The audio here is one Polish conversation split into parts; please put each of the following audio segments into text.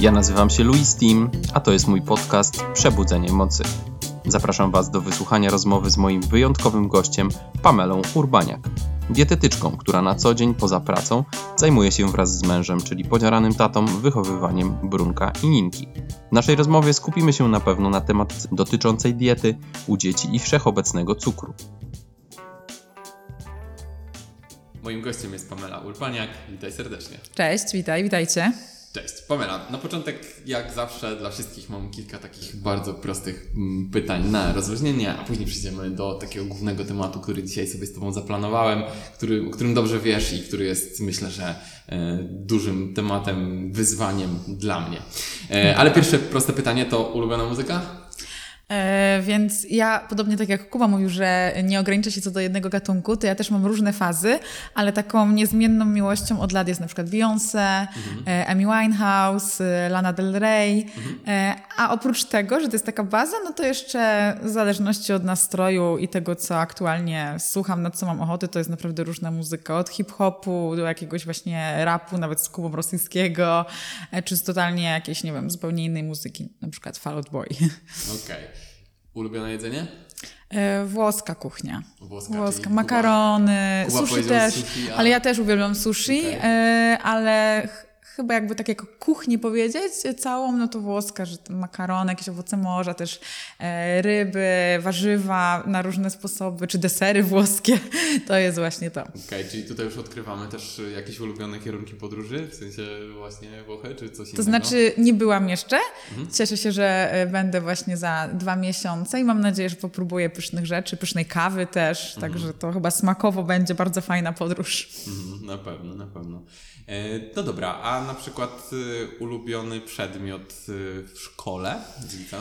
Ja nazywam się Louis Team, a to jest mój podcast Przebudzenie Mocy. Zapraszam Was do wysłuchania rozmowy z moim wyjątkowym gościem, Pamelą Urbaniak, dietetyczką, która na co dzień poza pracą zajmuje się wraz z mężem, czyli podziaranym tatą, wychowywaniem Brunka i Ninki. W naszej rozmowie skupimy się na pewno na temat dotyczącej diety u dzieci i wszechobecnego cukru. Moim gościem jest Pamela Urbaniak. Witaj serdecznie. Cześć, witaj, witajcie. Cześć. Pamela, na początek jak zawsze dla wszystkich mam kilka takich bardzo prostych mm, pytań na rozluźnienie, a później przejdziemy do takiego głównego tematu, który dzisiaj sobie z Tobą zaplanowałem, który, o którym dobrze wiesz i który jest myślę, że e, dużym tematem, wyzwaniem dla mnie. E, ale pierwsze proste pytanie to ulubiona muzyka? E, więc ja, podobnie tak jak Kuba mówił, że nie ogranicza się co do jednego gatunku, to ja też mam różne fazy, ale taką niezmienną miłością od lat jest na przykład Beyoncé, mhm. E, Amy Winehouse, e, Lana Del Rey. Mhm. A oprócz tego, że to jest taka baza, no to jeszcze w zależności od nastroju i tego, co aktualnie słucham, na co mam ochoty, to jest naprawdę różna muzyka. Od hip-hopu do jakiegoś właśnie rapu, nawet z Kubą rosyjskiego, czy z totalnie jakiejś, nie wiem, zupełnie innej muzyki, na przykład Fall Out Boy. Okej. Okay. Ulubione jedzenie? E, włoska kuchnia. Włoska, Włoska makarony, Kuba, sushi też. Sushi, a... Ale ja też uwielbiam sushi, okay. E, ale chyba jakby tak jako kuchni powiedzieć całą, no to włoska, że makarony, jakieś owoce morza, też e, ryby, warzywa na różne sposoby, czy desery włoskie, to jest właśnie to. Okej, okay, czyli tutaj już odkrywamy też jakieś ulubione kierunki podróży, w sensie właśnie Włochy, czy coś to innego? To znaczy nie byłam jeszcze, mhm. cieszę się, że e, będę właśnie za dwa miesiące i mam nadzieję, że popróbuję pysznych rzeczy, pysznej kawy też, mhm. także to chyba smakowo będzie bardzo fajna podróż. Mhm, na pewno, na pewno. E, no dobra, a na przykład y, ulubiony przedmiot y, w szkole, widzę?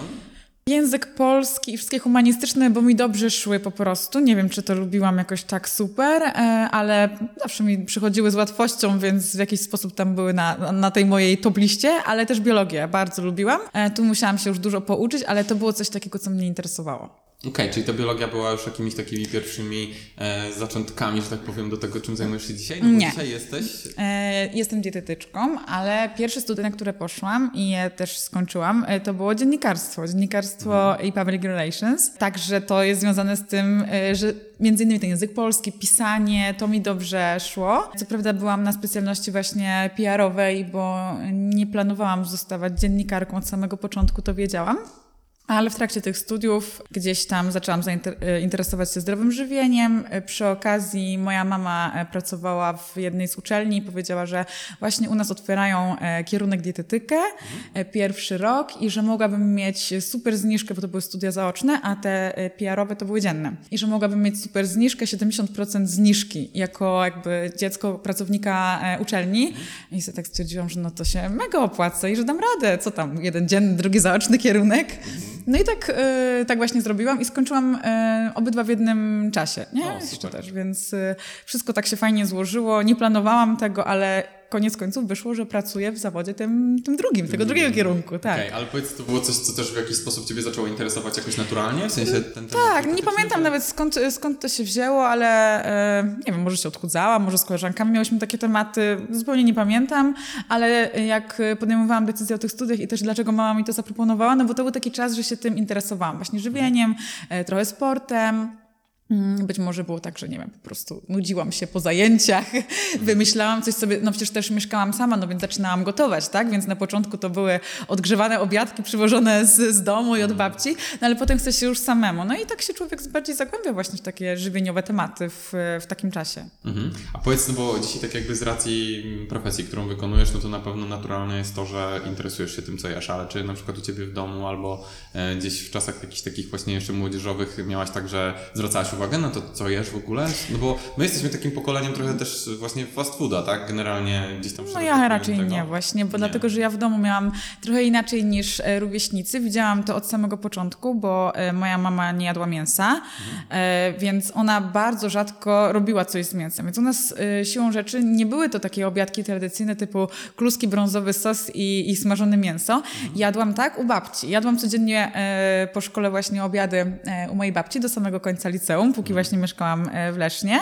Język polski i wszystkie humanistyczne, bo mi dobrze szły po prostu. Nie wiem, czy to lubiłam jakoś tak super, e, ale zawsze mi przychodziły z łatwością, więc w jakiś sposób tam były na, na tej mojej top liście, ale też biologię bardzo lubiłam. E, tu musiałam się już dużo pouczyć, ale to było coś takiego, co mnie interesowało. Okej, okay, czyli ta biologia była już jakimiś takimi pierwszymi e, zaczątkami, że tak powiem, do tego, czym zajmujesz się dzisiaj? No Nie. dzisiaj jesteś? E, jestem dietetyczką, ale pierwsze studia, na które poszłam i je też skończyłam, e, to było dziennikarstwo. Dziennikarstwo mhm. i public relations. Także to jest związane z tym, e, że między innymi ten język polski, pisanie, to mi dobrze szło. Co prawda byłam na specjalności właśnie PR-owej, bo nie planowałam zostawać dziennikarką od samego początku, to wiedziałam. Ale w trakcie tych studiów gdzieś tam zaczęłam zainteresować się zdrowym żywieniem. Przy okazji moja mama e, pracowała w jednej z uczelni i powiedziała, że właśnie u nas otwierają e, kierunek dietetykę, pierwszy rok i że mogłabym mieć super zniżkę, bo to były studia zaoczne, a te PR-owe to były dzienne. I że mogłabym mieć super zniżkę, 70% zniżki jako jakby dziecko pracownika uczelni. I sobie tak stwierdziłam, że no to się mega opłaca i że dam radę. Co tam, jeden dzienny, drugi zaoczny kierunek. No i tak, y, tak właśnie zrobiłam i skończyłam y, obydwa w jednym czasie. Nie? O, Jeszcze też, więc y, wszystko tak się fajnie złożyło. Nie planowałam tego, ale koniec końców wyszło, że pracuję w zawodzie tym, tym drugim, tego drugiego kierunku, tak. Okay, ale powiedz, to było coś, co też w jakiś sposób Ciebie zaczęło interesować jakoś naturalnie? W sensie ten temat Tak, nie pamiętam nawet skąd, skąd to się wzięło, ale e, nie wiem, może się odchudzałam, może z koleżankami miałyśmy takie tematy, zupełnie nie pamiętam, ale jak podejmowałam decyzję o tych studiach i też dlaczego mama mi to zaproponowała, no bo to był taki czas, że się tym interesowałam, właśnie żywieniem, e, trochę sportem, być może było tak, że nie wiem, po prostu nudziłam się po zajęciach, wymyślałam coś sobie, no przecież też mieszkałam sama, no więc zaczynałam gotować, tak? Więc na początku to były odgrzewane obiadki przywożone z, z domu i od babci, no ale potem chce się już samemu. No i tak się człowiek bardziej zagłębia właśnie w takie żywieniowe tematy w, w takim czasie. Mhm. A powiedz, no bo dzisiaj tak jakby z racji profesji, którą wykonujesz, no to na pewno naturalne jest to, że interesujesz się tym, co jesz, ale czy na przykład u Ciebie w domu albo e, gdzieś w czasach jakichś takich właśnie jeszcze młodzieżowych miałaś tak, że zwracałaś uwagę na to, co jesz w ogóle? No bo my jesteśmy takim pokoleniem trochę też właśnie fast fooda, tak? Generalnie gdzieś tam... No ja raczej tego. nie właśnie, bo nie. dlatego, że ja w domu miałam trochę inaczej niż e, rówieśnicy. Widziałam to od samego początku, bo e, moja mama nie jadła mięsa, mhm. E, więc ona bardzo rzadko robiła coś z mięsem. Więc u nas siłą rzeczy nie były to takie obiadki tradycyjne typu kluski, brązowy sos i, i smażone mięso. Mhm. Jadłam tak u babci. Jadłam codziennie po szkole właśnie obiady u mojej babci do samego końca liceum. Póki właśnie mieszkałam e, w Lesznie,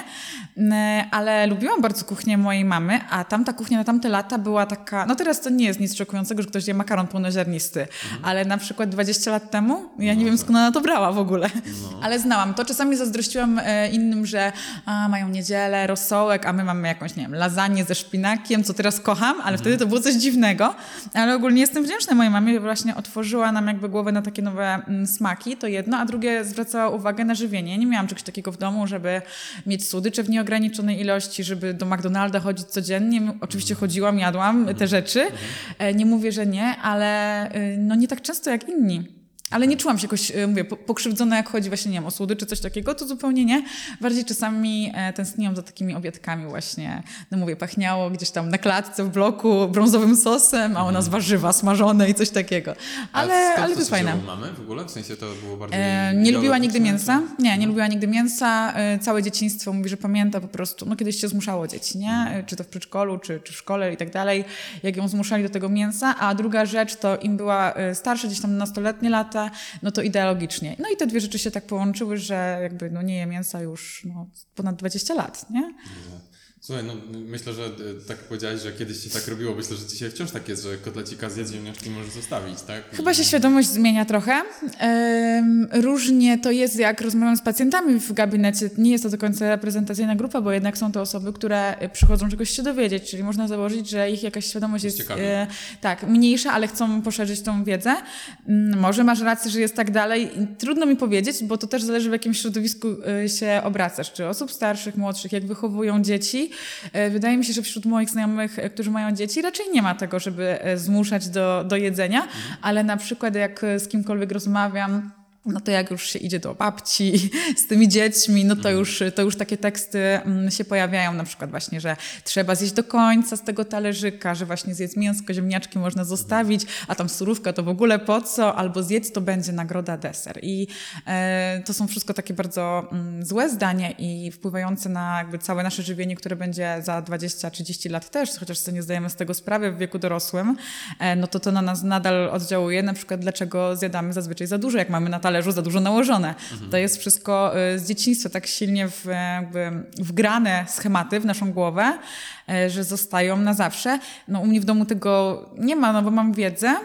ale lubiłam bardzo kuchnię mojej mamy, a tamta kuchnia na tamte lata była taka, no teraz to nie jest nic szokującego, że ktoś je makaron pełnoziarnisty, mhm. ale na przykład 20 lat temu, ja nie no wiem skąd ona to brała w ogóle, no. ale znałam to. Czasami zazdrościłam e, innym, że a, mają niedzielę, rosołek, a my mamy jakąś, nie wiem, lasagne ze szpinakiem, co teraz kocham, ale mhm. wtedy to było coś dziwnego, ale ogólnie jestem wdzięczna mojej mamie, właśnie otworzyła nam jakby głowę na takie nowe mm, smaki, to jedno, a drugie zwracała uwagę na żywienie. Nie miałam czegoś takiego w domu, żeby mieć słodycze w nieograniczonej ilości, żeby do McDonalda chodzić codziennie. Oczywiście mhm. chodziłam, jadłam te mhm. rzeczy. E, nie mówię, że nie, ale y, no nie tak często jak inni. Ale nie czułam się jakoś, e, mówię, pokrzywdzona, jak chodzi właśnie, nie wiem, o słody czy coś takiego, to zupełnie nie. Bardziej czasami e, tęskniłam za takimi obiadkami właśnie, no mówię, pachniało gdzieś tam na klatce w bloku brązowym sosem, a u nas mhm. warzywa smażone i coś takiego. Ale, ale to jest fajne. mamy w ogóle? W sensie to było bardziej... E, nie lubiła nigdy mięsa. Nie, nie mhm. lubiła nigdy mięsa. E, całe dzieciństwo mówi, że pamięta po prostu, no kiedyś się zmuszało dzieci, nie? Mhm. Czy to w przedszkolu, czy, czy w szkole i tak dalej, jak ją zmuszali do tego mięsa. A druga rzecz to im była starsza, gdzieś tam nastoletnie lata, no to ideologicznie. No i te dwie rzeczy się tak połączyły, że jakby no nie je mięsa już no, ponad 20 lat, nie? Słuchaj, no myślę, że e, tak powiedziałeś, że kiedyś się tak robiło. Myślę, że dzisiaj wciąż tak jest, że kotlecika zjedz, ziemniaczki możesz zostawić, tak? Chyba się świadomość zmienia trochę. Różnie to jest, jak rozmawiam z pacjentami w gabinecie. Nie jest to do końca reprezentacyjna grupa, bo jednak są to osoby, które przychodzą czegoś się dowiedzieć, czyli można założyć, że ich jakaś świadomość jest, jest e, tak, mniejsza, ale chcą poszerzyć tą wiedzę. Mm, może masz rację, że jest tak dalej. Trudno mi powiedzieć, bo to też zależy w jakim środowisku e, się obracasz, czy osób starszych, młodszych, jak wychowują dzieci E, wydaje mi się, że wśród moich znajomych, e, którzy mają dzieci, raczej nie ma tego, żeby e, zmuszać do, do jedzenia, mhm. ale na przykład jak z kimkolwiek rozmawiam, no to jak już się idzie do babci z tymi dziećmi, no to mhm. już, to już takie teksty mm, się pojawiają, na przykład właśnie, że trzeba zjeść do końca z tego talerzyka, że właśnie zjedz mięsko, ziemniaczki można zostawić, a tam surówka to w ogóle po co, albo zjedz to będzie nagroda deser. I e, to są wszystko takie bardzo mm, złe zdania i wpływające na jakby całe nasze żywienie, które będzie za 20-30 lat też, chociaż sobie nie zdajemy z tego sprawy w wieku dorosłym, e, no to to na nas nadal oddziałuje, na przykład dlaczego zjadamy zazwyczaj za dużo, jak mamy na talerzu talerzu za dużo nałożone. Mhm. To jest wszystko y, z dzieciństwa tak silnie w, jakby wgrane schematy w naszą głowę, y, że zostają na zawsze. No u mnie w domu tego nie ma, no bo mam wiedzę,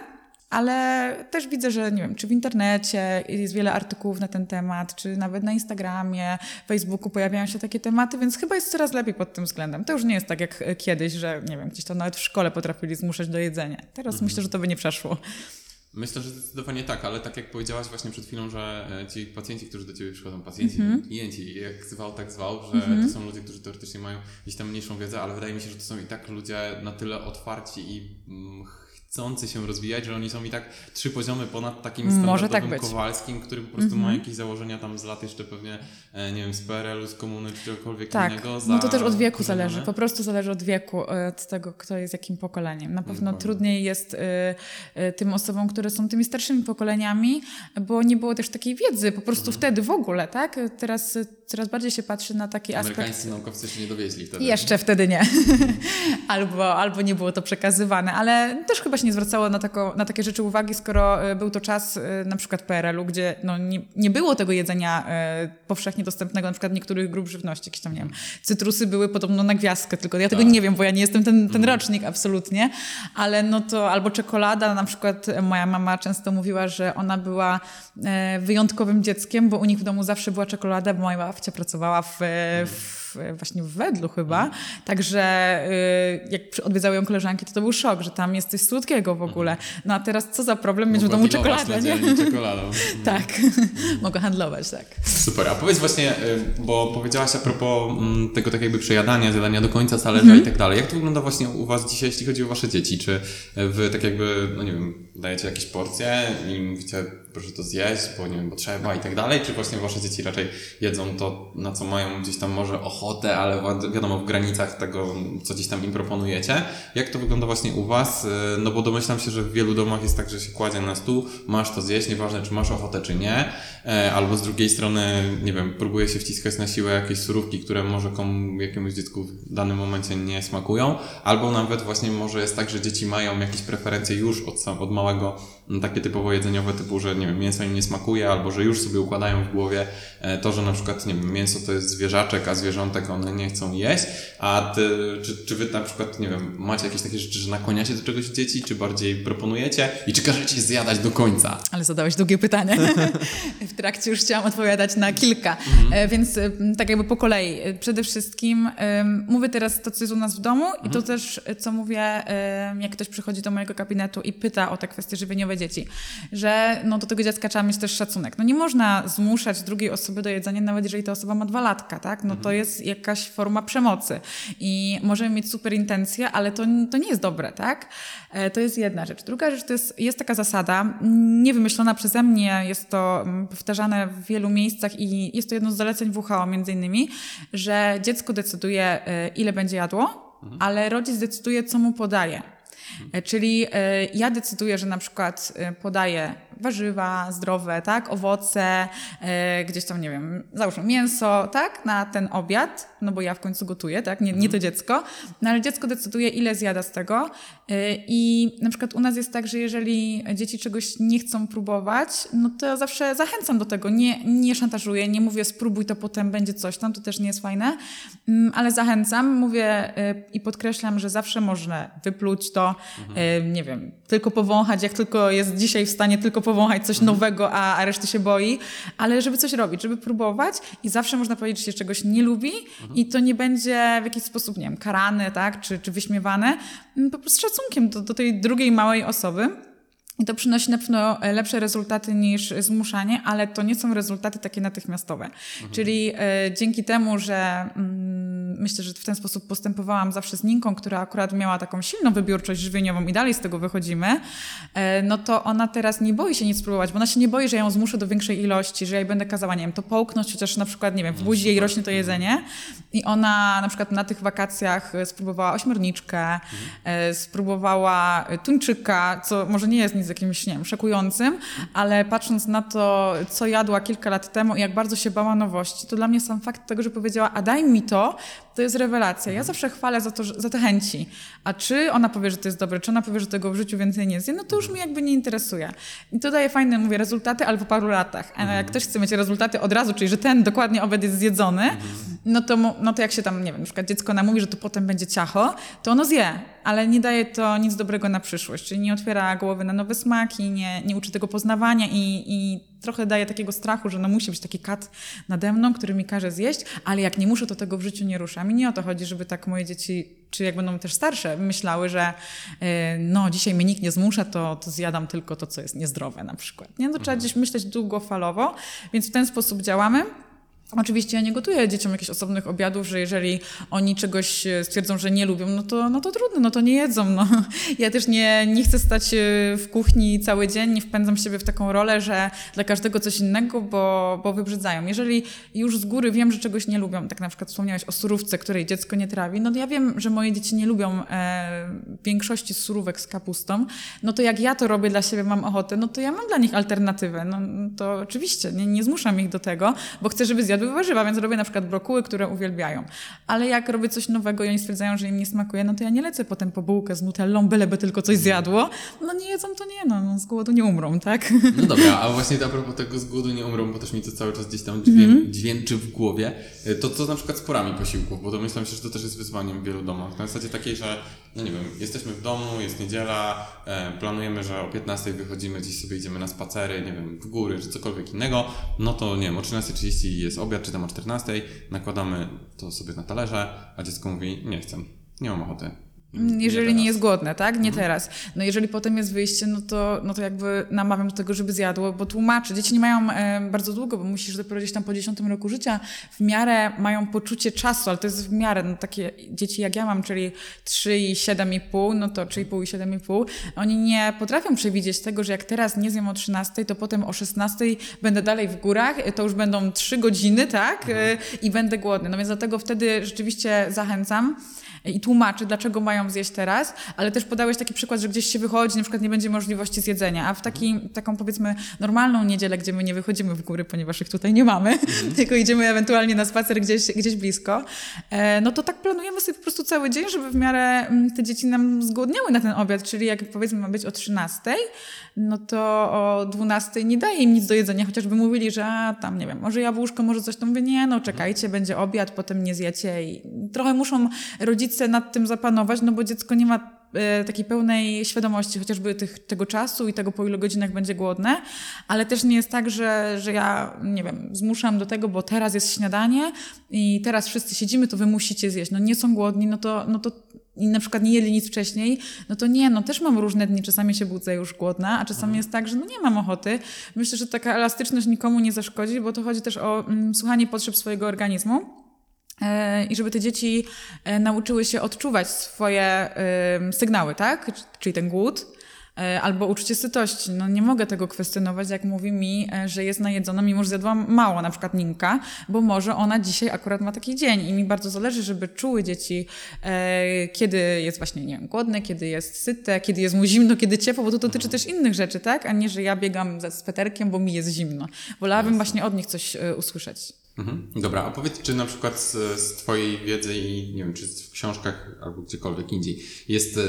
ale też widzę, że nie wiem, czy w internecie jest wiele artykułów na ten temat, czy nawet na Instagramie, Facebooku pojawiają się takie tematy, więc chyba jest coraz lepiej pod tym względem. To już nie jest tak jak kiedyś, że nie wiem, gdzieś to nawet w szkole potrafili zmuszać do jedzenia. Teraz mhm. myślę, że to by nie przeszło. Myślę, że zdecydowanie tak, ale tak jak powiedziałaś właśnie przed chwilą, że e, ci pacjenci, którzy do Ciebie przychodzą, pacjenci, mm -hmm. klienci, jak zwał, tak zwał, że mm -hmm. to są ludzie, którzy teoretycznie mają gdzieś tam mniejszą wiedzę, ale wydaje mi się, że to są i tak ludzie na tyle otwarci i mm, chcący się rozwijać, że oni są i tak trzy poziomy ponad takim tak standardowym tak Kowalskim, który po prostu mm -hmm. ma mhm. jakieś założenia tam z lat jeszcze pewnie, e, nie wiem, z PRL-u, z komuny czy czegokolwiek tak. innego. Za... No to też od wieku zależy, po prostu zależy od wieku, e, od tego, kto jest jakim pokoleniem. Na pewno Dokładnie. trudniej jest y, tym osobom, które są tymi starszymi pokoleniami, bo nie było też takiej wiedzy po prostu mm -hmm. wtedy w ogóle, tak? Teraz coraz bardziej się patrzy na taki aspekt... Amerykańscy naukowcy się nie dowieźli wtedy. Jeszcze wtedy nie. albo, albo nie było to przekazywane, ale też chyba się nie zwracało na, tako, na takie rzeczy uwagi, skoro e, był to czas e, na przykład PRL-u, gdzie no, nie, nie było tego jedzenia e, powszechnie dostępnego, na przykład niektórych grup żywności, jakieś tam, nie wiem, cytrusy były podobno na gwiazdkę, tylko ja tego tak. nie wiem, bo ja nie jestem ten, ten mhm. rocznik absolutnie, ale no to albo czekolada, na przykład moja mama często mówiła, że ona była wyjątkowym dzieckiem, bo u nich w domu zawsze była czekolada, bo moja babcia pracowała w, w właśnie w Wedlu chyba. Także y, jak odwiedzały ją koleżanki, to to był szok, że tam jest coś słodkiego w ogóle. No a teraz co za problem mieć w domu czekoladę, nie? czekoladą. tak, mogę handlować, tak. Super, a powiedz właśnie, y, bo powiedziałaś a propos mm, tego tak jakby przejadania, zjadania do końca talerza -hmm. i tak dalej. Jak to wygląda właśnie u was dzisiaj, jeśli chodzi o wasze dzieci? Czy wy tak jakby, no nie wiem, dajecie jakieś porcje i mówicie, proszę to zjeść, bo nie wiem, bo trzeba i tak dalej, czy właśnie wasze dzieci raczej jedzą to, na co mają gdzieś tam może ochotę ochotę, ale wiadomo, w granicach tego, co gdzieś tam im proponujecie. Jak to wygląda właśnie u Was? Y, no bo domyślam się, że w wielu domach jest tak, że się kładzie na stół, masz to zjeść, nieważne czy masz ochotę, czy nie. E, albo z drugiej strony, nie wiem, próbuje się wciskać na siłę jakieś surówki, które może komu, jakiemuś dziecku w danym momencie nie smakują. Albo nawet właśnie może jest tak, że dzieci mają jakieś preferencje już od, od małego, takie typowo jedzeniowe, typu, że nie wiem, mięso im nie smakuje, albo że już sobie układają w głowie e, to, że na przykład, nie wiem, mięso to jest zwierzaczek, a zwierzątek one nie chcą jeść. A ty, czy, czy wy na przykład, nie wiem, macie jakieś takie rzeczy, że nakłaniacie do czegoś dzieci, czy bardziej proponujecie i czy każecie zjadać do końca? Ale zadałeś długie pytanie. w trakcie już chciałam odpowiadać na kilka, mhm. więc tak jakby po kolei. Przede wszystkim um, mówię teraz to, co jest u nas w domu mhm. i to mhm. też, co mówię, um, jak ktoś przychodzi do mojego gabinetu i pyta o te kwestie żywieniowe dzieci, że no, do tego dziecka trzeba mieć też szacunek. No nie można zmuszać drugiej osoby do jedzenia, nawet jeżeli ta osoba ma dwa latka, tak? No to mhm. jest jakaś forma przemocy i możemy mieć super intencje, ale to, to nie jest dobre, tak? E, to jest jedna rzecz. Druga rzecz to jest, jest taka zasada, nie wymyślona przeze mnie, jest to mm, powtarzane w wielu miejscach i jest to jedno z zaleceń WHO między innymi, że dziecko decyduje, e, ile będzie jadło, mhm. ale rodzic decyduje, co mu podaje. E, czyli ja decyduję, że na przykład podaję warzywa zdrowe, tak, owoce, e, gdzieś tam, nie wiem, załóżmy mięso, tak, na ten obiad, no bo ja w końcu gotuję, tak, nie, nie to dziecko, no ale dziecko decyduje, ile zjada z tego. E, i na przykład u nas jest tak, że jeżeli dzieci czegoś nie chcą próbować, no to zawsze zachęcam do tego, nie, nie szantażuję, nie mówię spróbuj to potem będzie coś tam, to też nie jest fajne, mm, ale zachęcam, mówię e, i podkreślam, że zawsze można wypluć to, mhm. nie wiem, tylko powąchać, jak tylko jest dzisiaj w stanie tylko powąchać coś mhm. nowego, a, a reszty się boi, ale żeby coś robić, żeby próbować i zawsze można powiedzieć, że się czegoś nie lubi mhm. i to nie będzie w jakiś sposób, nie wiem, karane, tak, czy, czy wyśmiewane, mm, po prostu szacunkiem do, do tej drugiej małej osoby. I to przynosi na pewno e, lepsze rezultaty niż zmuszanie, ale to nie są rezultaty takie natychmiastowe. Mhm. Czyli e, dzięki temu, że mm, myślę, że w ten sposób postępowałam zawsze z Ninką, która akurat miała taką silną wybiórczość żywieniową i dalej z tego wychodzimy, e, no to ona teraz nie boi się nic spróbować, bo ona się nie boi, że ja ją zmuszę do większej ilości, że ja jej będę kazała, nie wiem, to połknąć, chociaż na przykład, nie wiem, w buzi jej rośnie to jedzenie. I ona na przykład na tych wakacjach spróbowała ośmiorniczkę, mhm. spróbowała tuńczyka, co może nie jest nic jakimś, nie wiem, szokującym, ale patrząc na to, co jadła kilka lat temu i jak bardzo się bała nowości, to dla mnie sam fakt tego, że powiedziała, a daj mi to, to jest rewelacja. Ja zawsze chwalę za, to, za te chęci. A czy ona powie, że to jest dobre, czy ona powie, że tego w życiu więcej nie zje, no to już mi jakby nie interesuje. I to daje fajne, mówię, rezultaty, ale po paru latach. A jak ktoś chce mieć rezultaty od razu, czyli że ten dokładnie obiad jest zjedzony, no to, no to jak się tam, nie wiem, na przykład dziecko namówi, że to potem będzie ciacho, to ono zje, ale nie daje to nic dobrego na przyszłość, czyli nie otwiera głowy na nowe smaki, nie, nie uczy tego poznawania i, i trochę daje takiego strachu, że no musi być taki kat nade mną, który mi każe zjeść, ale jak nie muszę, to tego w życiu nie ruszam. I nie o to chodzi, żeby tak moje dzieci, czy jak będą też starsze, myślały, że yy, no dzisiaj mnie nikt nie zmusza, to, to zjadam tylko to, co jest niezdrowe na przykład. Nie? No, to trzeba mhm. gdzieś myśleć długofalowo, więc w ten sposób działamy. Oczywiście ja nie gotuję dzieciom jakichś osobnych obiadów, że jeżeli oni czegoś e, stwierdzą, że nie lubią, no to, no to trudno, no to nie jedzą. No. Ja też nie, nie chcę stać e, w kuchni cały dzień, nie wpędzam siebie w taką rolę, że dla każdego coś innego, bo, bo wybrzydzają. Jeżeli już z góry wiem, że czegoś nie lubią, tak na przykład wspomniałeś o surówce, której dziecko nie trawi, no to ja wiem, że moje dzieci nie lubią e, większości surówek z kapustą, no to jak ja to robię dla siebie, mam ochotę, no to ja mam dla nich alternatywę. No to oczywiście, nie, nie zmuszam ich do tego, bo chcę, żeby zjadł jadły warzywa, więc robię na przykład brokuły, które uwielbiają. Ale jak robię coś nowego i oni stwierdzają, że im nie smakuje, no to ja nie lecę potem po bułkę z nutellą, byleby tylko coś zjadło. No nie jedzą, to nie, no, no z głodu nie umrą, tak? No dobra, a właśnie a propos tego z głodu nie umrą, bo też mi to cały czas gdzieś tam dźwię mm -hmm. dźwięczy w głowie, to co na przykład z porami posiłków, bo domyślam się, że to też jest wyzwaniem w wielu domach. Na zasadzie takiej, że no nie wiem, jesteśmy w domu, jest niedziela, e, planujemy, że o 15 wychodzimy, gdzieś sobie idziemy na spacery, nie wiem, w góry czy cokolwiek innego, no to nie wiem, o 13.30 jest obiad, czy tam o 14.00, nakładamy to sobie na talerze, a dziecko mówi, nie chcę, nie mam ochoty. Jeżeli nie, jest głodne, tak? Nie teraz. No jeżeli potem jest wyjście, no to, no to jakby namawiam do tego, żeby zjadło, bo tłumaczę. Dzieci nie mają e, bardzo długo, bo musisz dopiero gdzieś tam po 10 roku życia w miarę mają poczucie czasu, ale to jest w miarę, no takie dzieci jak ja mam, czyli 3 i 7,5, no to 3,5 i 7,5, oni nie potrafią przewidzieć tego, że jak teraz nie zjem o 13, to potem o 16 będę dalej w górach, to już będą 3 godziny, tak? E, I będę głodny. No więc dlatego wtedy rzeczywiście zachęcam i tłumaczy, dlaczego mają zjeść teraz, ale też podałeś taki przykład, że gdzieś się wychodzi, na przykład nie będzie możliwości zjedzenia, a w taki, taką powiedzmy normalną niedzielę, gdzie my nie wychodzimy w góry, ponieważ ich tutaj nie mamy, tylko idziemy ewentualnie na spacer gdzieś, gdzieś blisko, e, no to tak planujemy sobie po prostu cały dzień, żeby w miarę mm, te dzieci nam zgłodniały na ten obiad, czyli jak powiedzmy ma być o 13, no to o 12 nie daje im nic do jedzenia, chociażby mówili, że a, tam nie wiem, może jabłuszko, może coś, to mówię, nie, no czekajcie, będzie obiad, potem nie zjecie i trochę muszą rodzice nad tym zapanować, no bo dziecko nie ma e, takiej pełnej świadomości chociażby tych, tego czasu i tego, po ilu godzinach będzie głodne, ale też nie jest tak, że, że ja, nie wiem, zmuszam do tego, bo teraz jest śniadanie i teraz wszyscy siedzimy, to wy musicie zjeść. No nie są głodni, no to, no to i na przykład nie jedli nic wcześniej, no to nie, no też mam różne dni, czasami się budzę już głodna, a czasami jest tak, że no nie mam ochoty. Myślę, że taka elastyczność nikomu nie zaszkodzi, bo to chodzi też o mm, słuchanie potrzeb swojego organizmu. E, I żeby te dzieci e, nauczyły się odczuwać swoje sygnały, tak? Czyli ten głód, e, albo uczucie sytości. No nie mogę tego kwestionować, jak mówi mi, że jest najedzona, mimo że zjadłam mało, na przykład Ninka, bo może ona dzisiaj akurat ma taki dzień i mi bardzo zależy, żeby czuły dzieci, kiedy jest właśnie, nie wiem, głodne, kiedy jest syte, kiedy jest mu zimno, kiedy ciepło, bo to dotyczy też innych rzeczy, tak? A nie, że ja biegam ze sweterkiem, bo mi jest zimno. Wolałabym właśnie od nich coś usłyszeć. Mhm. Dobra, a powiedz, czy na przykład z, z Twojej wiedzy i nie wiem, czy w książkach albo gdziekolwiek indziej jest e,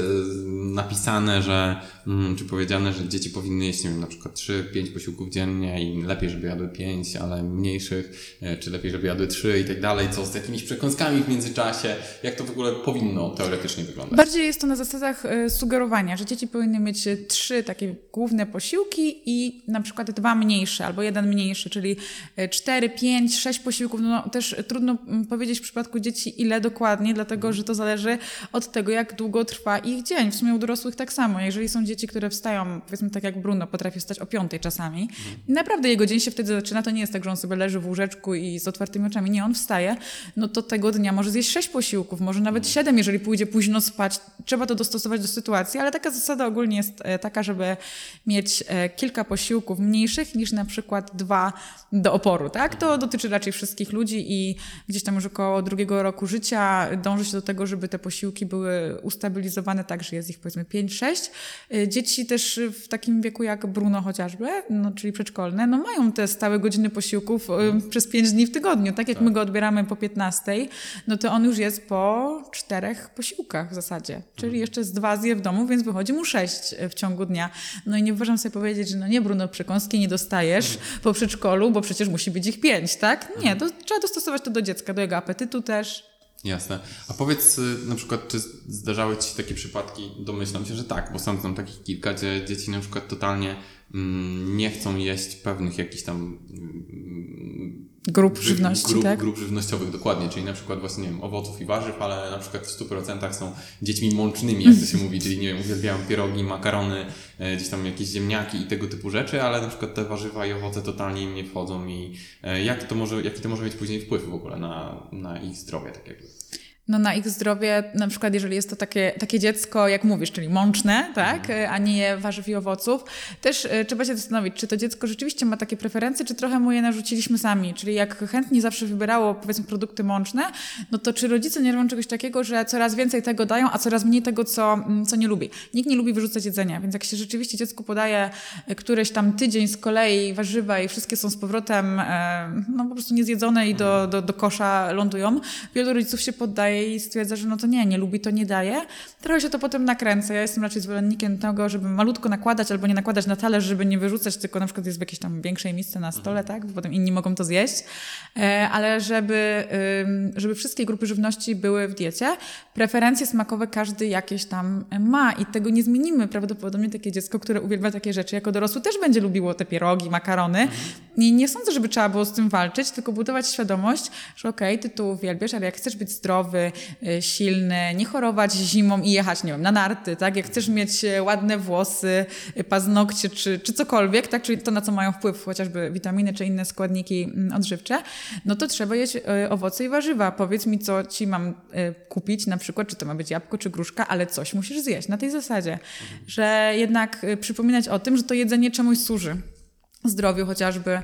napisane, że, mm, czy powiedziane, że dzieci powinny jeść, nie wiem, na przykład 3-5 posiłków dziennie i lepiej, żeby jadły 5, ale mniejszych, e, czy lepiej, żeby jadły 3 i tak dalej, co z jakimiś przekąskami w międzyczasie, jak to w ogóle powinno teoretycznie wyglądać? Bardziej jest to na zasadach e, sugerowania, że dzieci powinny mieć trzy takie główne posiłki i na przykład dwa mniejsze albo jeden mniejszy, czyli e, cztery, pięć, sześć posiłków. No też trudno mm, powiedzieć w przypadku dzieci ile dokładnie, dlatego że to zależy od tego, jak długo trwa ich dzień. W sumie u dorosłych tak samo. Jeżeli są dzieci, które wstają, powiedzmy tak jak Bruno, potrafi wstać o piątej czasami, naprawdę jego dzień się wtedy zaczyna. To nie jest tak, że on sobie leży w łóżeczku i z otwartymi oczami. Nie, on wstaje, no to tego dnia może zjeść sześć posiłków, może nawet siedem, jeżeli pójdzie późno spać. Trzeba to dostosować do sytuacji, ale taka zasada ogólnie jest e, taka, żeby mieć e, kilka posiłków mniejszych niż na przykład dwa do oporu, tak? To dotyczy raczej wszystkich ludzi i gdzieś tam już około drugiego roku życia dąży się do tego, żeby te posiłki były ustabilizowane tak, że jest ich powiedzmy 5-6. E, Dzieci też w takim wieku jak Bruno chociażby, no, czyli przedszkolne, no mają te stałe godziny posiłków e, przez 5 dni w tygodniu. Tak jak my go odbieramy po 15, no to on już jest po czterech posiłkach w zasadzie. Czyli jeszcze z dwa zje w domu, więc wychodzi mu sześć w ciągu dnia. No i nie uważam sobie powiedzieć, że no nie Bruno, przekąski nie dostajesz po przedszkolu, bo przecież musi być ich pięć, tak? Nie, trzeba dostosować to do dziecka, do jego apetytu też. Jasne. A powiedz y, na przykład, czy zdarzały Ci się takie przypadki, domyślam się, że tak, bo sam znam takich kilka, gdzie dzieci na przykład totalnie mm, nie chcą jeść pewnych jakichś tam mm, Grup ży- żywności, grup, tak? grup żywnościowych, dokładnie, czyli na przykład właśnie, nie wiem, owoców i warzyw, ale na przykład w 100% są dziećmi mącznymi, jak to się mówi, czyli nie wiem, uwielbiają pierogi, makarony, e, gdzieś tam jakieś ziemniaki i tego typu rzeczy, ale na przykład te warzywa i owoce totalnie im nie wchodzą i e, jak to może, jaki to może mieć później wpływ w ogóle na, na ich zdrowie, tak jakby. No na ich zdrowie, na przykład jeżeli jest to takie, takie dziecko, jak mówisz, czyli mączne, tak, a nie warzyw i owoców, też e, trzeba się zastanowić, czy to dziecko rzeczywiście ma takie preferencje, czy trochę mu je narzuciliśmy sami. Czyli jak chętnie zawsze wybierało, powiedzmy, produkty mączne, no to czy rodzice nie robią czegoś takiego, że coraz więcej tego dają, a coraz mniej tego, co, mm, co nie lubi. Nikt nie lubi wyrzucać jedzenia, więc jak się rzeczywiście dziecku podaje e, któreś tam tydzień z kolei warzywa i wszystkie są z powrotem e, no po prostu niezjedzone i do, do, do kosza lądują, wielu rodziców się poddaje i stwierdza, że no to nie, nie lubi, to nie daje. Trochę się to potem nakręca. Ja jestem raczej zwolennikiem tego, żeby malutko nakładać albo nie nakładać na talerz, żeby nie wyrzucać, tylko na przykład jest w jakiejś tam większej miejsce na stole, tak? Bo potem inni mogą to zjeść. E, ale żeby, żeby wszystkie grupy żywności były w diecie, preferencje smakowe każdy jakieś tam ma i tego nie zmienimy. Prawdopodobnie takie dziecko, które uwielbia takie rzeczy, jako dorosły też będzie lubiło te pierogi, makarony. I nie sądzę, żeby trzeba było z tym walczyć, tylko budować świadomość, że okej, ty to uwielbiasz, ale jak chcesz być zdrowy, y, silny, nie chorować zimą i jechać, nie wiem, na narty, tak? Jak chcesz mieć e, ładne włosy, y, paznokcie czy, czy cokolwiek, tak? Czyli to, na co mają wpływ chociażby witaminy czy inne składniki mm, odżywcze, no to trzeba jeść y, owoce i warzywa. Powiedz mi, co ci mam kupić, na przykład, czy to ma być jabłko, czy gruszka, ale coś musisz zjeść na tej zasadzie, że jednak przypominać o tym, że to jedzenie czemuś służy zdrowiu chociażby,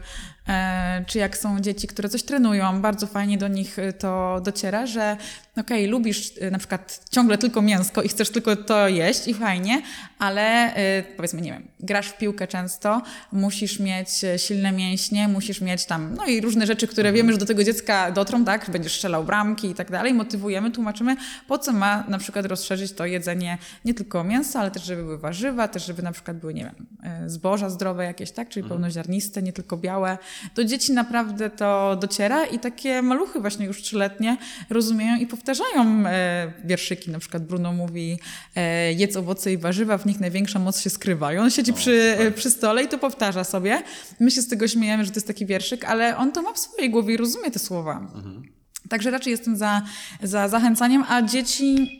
czy jak są dzieci, które coś trenują, bardzo fajnie do nich to dociera, że okej, okay, lubisz y, na przykład ciągle tylko mięsko i chcesz tylko to jeść i fajnie, ale y, powiedzmy, nie wiem, grasz w piłkę często, musisz mieć y, silne mięśnie, musisz mieć tam, no i różne rzeczy, które wiemy, że do tego dziecka dotrą, tak, będziesz strzelał bramki i tak dalej, motywujemy, tłumaczymy, po co ma na przykład rozszerzyć to jedzenie nie tylko mięsa, ale też, żeby były warzywa, też, żeby na przykład były, nie wiem, zboża zdrowe jakieś, tak, czyli mhm. pełnoziarniste, nie tylko białe. Do dzieci naprawdę to dociera i takie maluchy właśnie już trzyletnie rozumieją i powtarzają e, wierszyki. Na przykład Bruno mówi e, jedz owoce i warzywa, w nich największa moc się skrywa. I on siedzi przy, tak. przy stole i to powtarza sobie. My się z tego śmiejemy, że to jest taki wierszyk, ale on to ma w swojej głowie i rozumie te słowa. Mhm. Także raczej jestem za, za zachęcaniem, a dzieci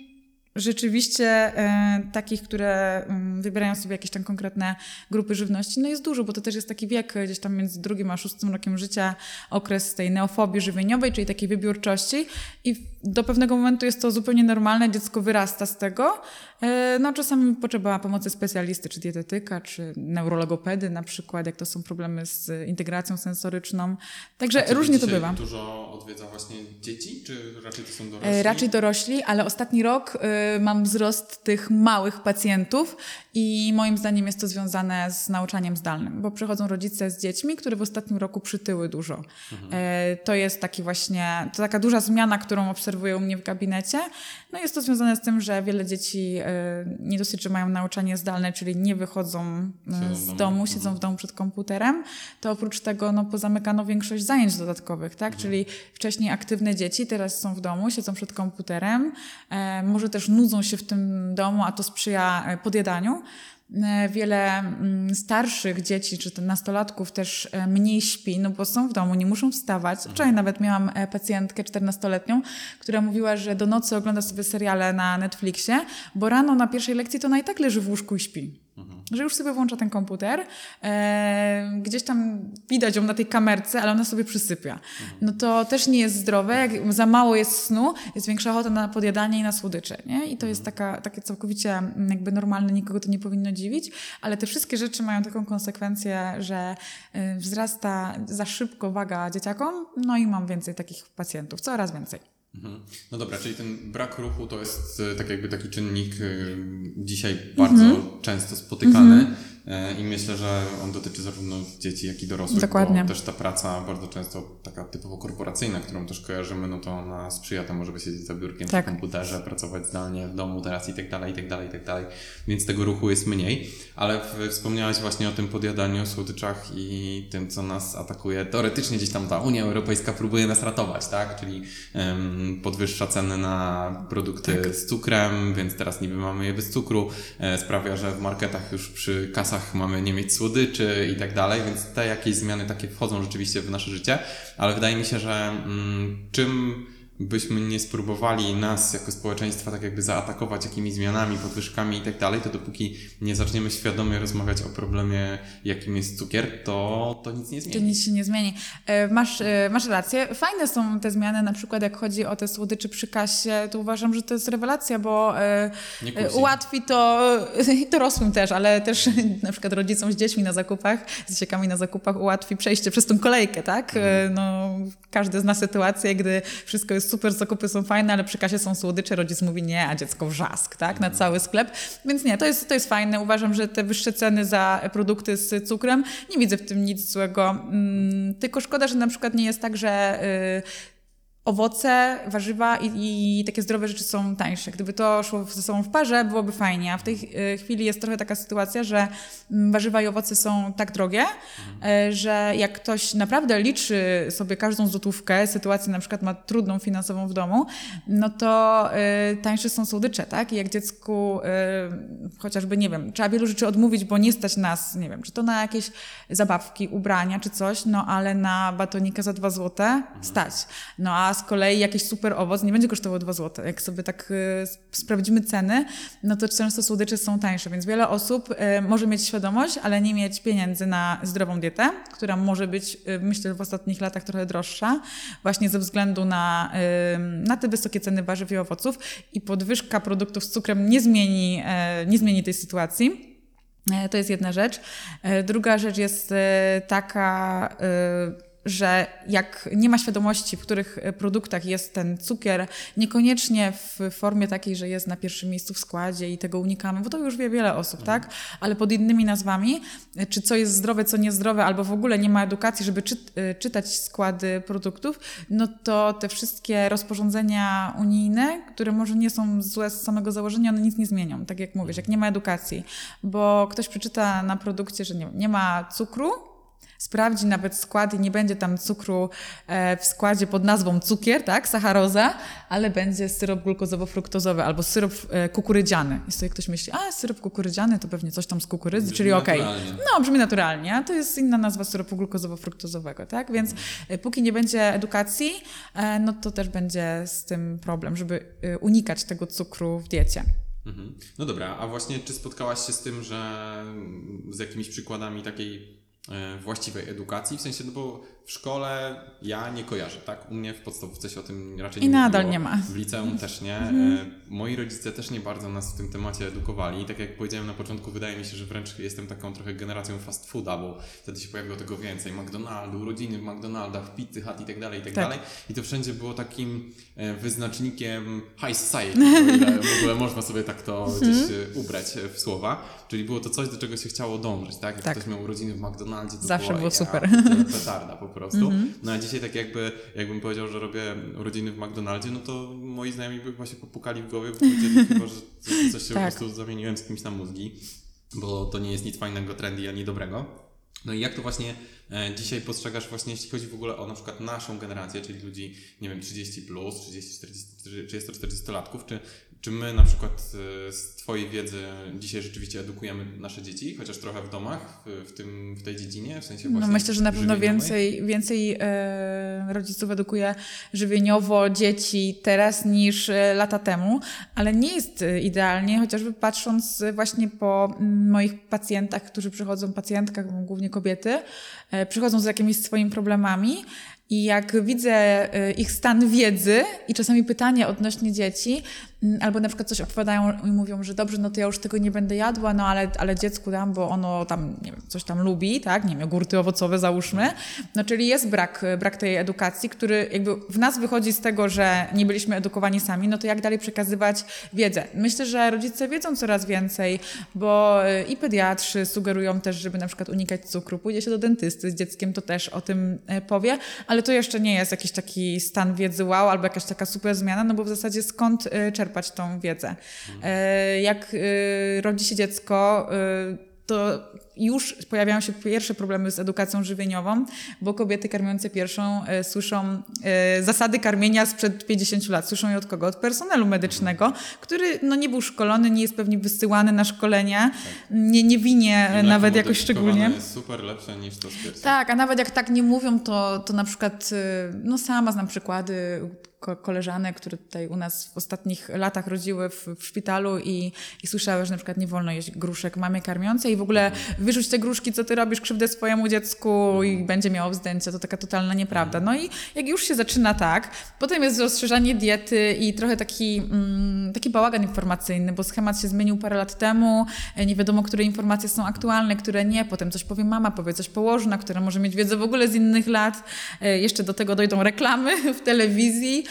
rzeczywiście e, takich, które um, wybierają sobie jakieś tam konkretne grupy żywności, no jest dużo, bo to też jest taki wiek gdzieś tam między drugim a szóstym rokiem życia, okres tej neofobii żywieniowej, czyli takiej wybiórczości. I do pewnego momentu jest to zupełnie normalne, dziecko wyrasta z tego. E, no czasami potrzeba pomocy specjalisty, czy dietetyka, czy neurologopedy na przykład, jak to są problemy z integracją sensoryczną. Także różnie to bywa. dużo odwiedza właśnie dzieci, czy raczej to są e, dorośli? Raczej dorośli, ale ostatni rok mam wzrost tych małych pacjentów i moim zdaniem jest to związane z nauczaniem zdalnym, bo przychodzą rodzice z dziećmi, które w ostatnim roku przytyły dużo. Mhm. E, to jest taki właśnie, to taka duża zmiana, którą obserwuję u mnie w gabinecie. No jest to związane z tym, że wiele dzieci e, nie dosyć, że mają nauczanie zdalne, czyli nie wychodzą e, z domu, siedzą mhm. w domu przed komputerem, to oprócz tego no, pozamykano większość zajęć dodatkowych, tak? Mhm. Czyli wcześniej aktywne dzieci teraz są w domu, siedzą przed komputerem, może też nudzą się w tym domu, a to sprzyja podjadaniu. E, wiele mm, starszych dzieci czy nastolatków też e, mniej śpi, no bo są w domu, nie muszą wstawać. Wczoraj nawet miałam e, pacjentkę 14-letnią, która mówiła, że do nocy ogląda sobie seriale na Netflixie, bo rano na pierwszej lekcji to ona i tak leży w łóżku i śpi. Mhm. Że już sobie włącza ten komputer, e, gdzieś tam widać ją na tej kamerce, ale ona sobie przysypia. Mhm. No to też nie jest zdrowe, jak za mało jest snu, jest większa ochota na podjadanie i na słodycze, nie? I to jest mhm. taka, takie całkowicie mm, jakby normalne, nikogo to nie powinno dziwić, ale te wszystkie rzeczy mają taką konsekwencję, że e, wzrasta za szybko waga dzieciakom, no i mam więcej takich pacjentów, coraz więcej. Mhm. No dobra, czyli ten brak ruchu to jest e, tak jakby taki czynnik e, dzisiaj bardzo mhm. często spotykany. Mhm. I myślę, że on dotyczy zarówno dzieci, jak i dorosłych. Dokładnie. Bo też ta praca bardzo często taka typowo korporacyjna, którą też kojarzymy, no to ona sprzyja temu, żeby siedzieć za biurkiem tak. przy komputerze, pracować zdalnie w domu teraz i tak dalej, i tak dalej, i tak dalej. Więc tego ruchu jest mniej. Ale wspomniałaś właśnie o tym podjadaniu, słodyczach i tym, co nas atakuje. Teoretycznie gdzieś tam ta Unia Europejska próbuje nas ratować, tak? Czyli um, podwyższa ceny na produkty tak. z cukrem, więc teraz niby mamy je bez cukru. E, sprawia, że w marketach już przy kasach mamy nie mieć słodyczy i tak dalej, więc te jakieś zmiany takie wchodzą rzeczywiście w nasze życie, ale wydaje mi się, że mm, czym byśmy nie spróbowali nas jako społeczeństwa tak jakby zaatakować jakimiś zmianami, podwyżkami i tak dalej, to dopóki nie zaczniemy świadomie rozmawiać o problemie, jakim jest cukier, to, to nic nie zmieni. To nic się nie zmieni. E, masz, e, masz rację. Fajne są te zmiany, na przykład jak chodzi o te słodycze przy kasie, to uważam, że to jest rewelacja, bo e, ułatwi to dorosłym też, ale też na przykład rodzicom z dziećmi na zakupach, z dzieciakami na zakupach ułatwi przejście przez tą kolejkę, tak? Mhm. No, każdy zna sytuację, gdy wszystko jest super, zakupy są fajne, ale przy kasie są słodycze, rodzic mówi nie, a dziecko wrzask, tak, na mhm. cały sklep. Więc nie, to jest, to jest fajne. Uważam, że te wyższe ceny za produkty z cukrem, nie widzę w tym nic złego. Mm, tylko szkoda, że na przykład nie jest tak, że y, owoce, warzywa i, i, takie zdrowe rzeczy są tańsze. Gdyby to szło ze sobą w parze, byłoby fajnie. A w tej e, chwili jest trochę taka sytuacja, że mm, warzywa i owoce są tak drogie, mhm. że jak ktoś naprawdę liczy sobie każdą złotówkę, sytuację na przykład ma trudną finansową w domu, no to y, tańsze są słodycze, tak? I jak dziecku y, chociażby, nie wiem, trzeba wielu rzeczy odmówić, bo nie stać nas, nie wiem, czy to na jakieś zabawki, ubrania czy coś, no ale na batonika za dwa złote mhm. stać. No a z kolei jakiś super owoc nie będzie kosztował 2 zł. Jak sobie tak y, sprawdzimy ceny, no to często słodycze są tańsze, więc wiele osób y, może mieć świadomość, ale nie mieć pieniędzy na zdrową dietę, która może być, y, myślę, w ostatnich latach trochę droższa, właśnie ze względu na, na te wysokie ceny warzyw i owoców i podwyżka produktów z cukrem nie zmieni, nie zmieni tej sytuacji. To jest jedna rzecz. Druga rzecz jest taka, że jak nie ma świadomości, w których e, produktach jest ten cukier, niekoniecznie w formie takiej, że jest na pierwszym miejscu w składzie i tego unikamy, bo to już wie wiele osób, tak? Ale pod innymi nazwami, e, czy co jest zdrowe, co niezdrowe, albo w ogóle nie ma edukacji, żeby czy, e, czytać składy produktów, no to te wszystkie rozporządzenia unijne, które może nie są złe z samego założenia, one nic nie zmienią, tak jak mówisz, jak nie ma edukacji, bo ktoś przeczyta na produkcie, że nie, nie ma cukru, sprawdzi nawet skład i nie będzie tam cukru e, w składzie pod nazwą cukier, tak, sacharoza, ale będzie syrop glukozowo-fruktozowy albo syrop e, kukurydziany. I sobie ktoś myśli, a syrop kukurydziany to pewnie coś tam z kukurydzy, brzmi czyli okej. Okay. No, brzmi naturalnie, a to jest inna nazwa syropu glukozowo-fruktozowego, tak? Więc mhm. póki nie będzie edukacji, no to też będzie z tym problem, żeby unikać tego cukru w diecie. Mhm. No dobra, a właśnie czy spotkałaś się z tym, że z jakimiś przykładami takiej E, właściwej edukacji, w sensie, no bo w szkole ja nie kojarzę, tak? U mnie w podstawówce się o tym raczej I nie nadal mówiło. nie ma. W liceum też nie. Mhm. E, moi rodzice też nie bardzo nas w tym temacie edukowali. I tak jak powiedziałem na początku, wydaje mi się, że wręcz jestem taką trochę generacją fast fooda, bo wtedy się pojawiło tego więcej. McDonaldu, urodziny w McDonaldach, pizzy hut i tak dalej, i tak, tak, dalej. I to wszędzie było takim e, wyznacznikiem high society, w ogóle można sobie tak to mhm. gdzieś ubrać w słowa. Czyli było to coś, do czego się chciało dążyć, tak? Jak tak. ktoś miał urodziny w McDonaldzie, to Zawsze było, było super. petarda po prostu. Mm -hmm. No a dzisiaj tak jakby, jakbym powiedział, że robię urodziny w McDonaldzie, no to moi znajomi by się popukali w głowie, bo powiedzieli chyba, że coś się tak. po prostu zamieniłem z kimś na mózgi, bo to nie jest nic fajnego, trendy, ani dobrego. No i jak to właśnie e, dzisiaj postrzegasz właśnie, jeśli chodzi w ogóle o na przykład naszą generację, czyli ludzi, nie wiem, 30 plus, 30, 40, 30-40 latków, czy czy my na przykład e, z Twojej wiedzy dzisiaj rzeczywiście edukujemy nasze dzieci, chociaż trochę w domach, w, tym, w tej dziedzinie, w sensie No myślę, że na pewno więcej, więcej e, rodziców edukuje żywieniowo dzieci teraz niż e, lata temu, ale nie jest idealnie, chociażby patrząc właśnie po moich pacjentach, którzy przychodzą, pacjentkach, głównie kobiety, przychodzą z jakimiś swoimi problemami i jak widzę ich stan wiedzy i czasami pytania odnośnie dzieci, albo na przykład coś opowiadają i mówią, że dobrze, no to ja już tego nie będę jadła, no ale, ale dziecku dam, bo ono tam, nie wiem, coś tam lubi, tak, nie wiem, jogurty owocowe załóżmy. No czyli jest brak, brak tej edukacji, który jakby w nas wychodzi z tego, że nie byliśmy edukowani sami, no to jak dalej przekazywać wiedzę? Myślę, że rodzice wiedzą coraz więcej, bo y, i pediatrzy sugerują też, żeby na przykład unikać cukru, pójdzie się do dentysty z dzieckiem, to też o tym e, powie, ale to jeszcze nie jest jakiś taki stan wiedzy wow, albo jakaś taka super zmiana, no bo w zasadzie skąd e, czerpać czerpać tą wiedzę. E, jak e, rodzi się dziecko, e, to już pojawiają się pierwsze problemy z edukacją żywieniową, bo kobiety karmiące pierwszą e, słyszą e, zasady karmienia sprzed 50 lat. Słyszą je od kogo? Od personelu medycznego, który no, nie był szkolony, nie jest pewnie wysyłany na szkolenia, nie, nie winie nawet jakoś szczególnie. jest super lepsze niż to z Tak, a nawet jak tak nie mówią, to, to na przykład, e, no sama znam przykłady koleżanek, które tutaj u nas w ostatnich latach rodziły w, w szpitalu i, i słyszały, że na przykład nie wolno jeść gruszek mamie karmiącej i w ogóle wyrzuć te gruszki, co ty robisz, krzywdę swojemu dziecku i będzie miało wzdęcie. To taka totalna nieprawda. No i jak już się zaczyna tak, potem jest rozszerzanie diety i trochę taki, mm, taki bałagan informacyjny, bo schemat się zmienił parę lat temu, e, nie wiadomo, które informacje są aktualne, które nie, potem coś powie mama, powie coś położna, która może mieć wiedzę w ogóle z innych lat. E, jeszcze do tego dojdą reklamy w telewizji,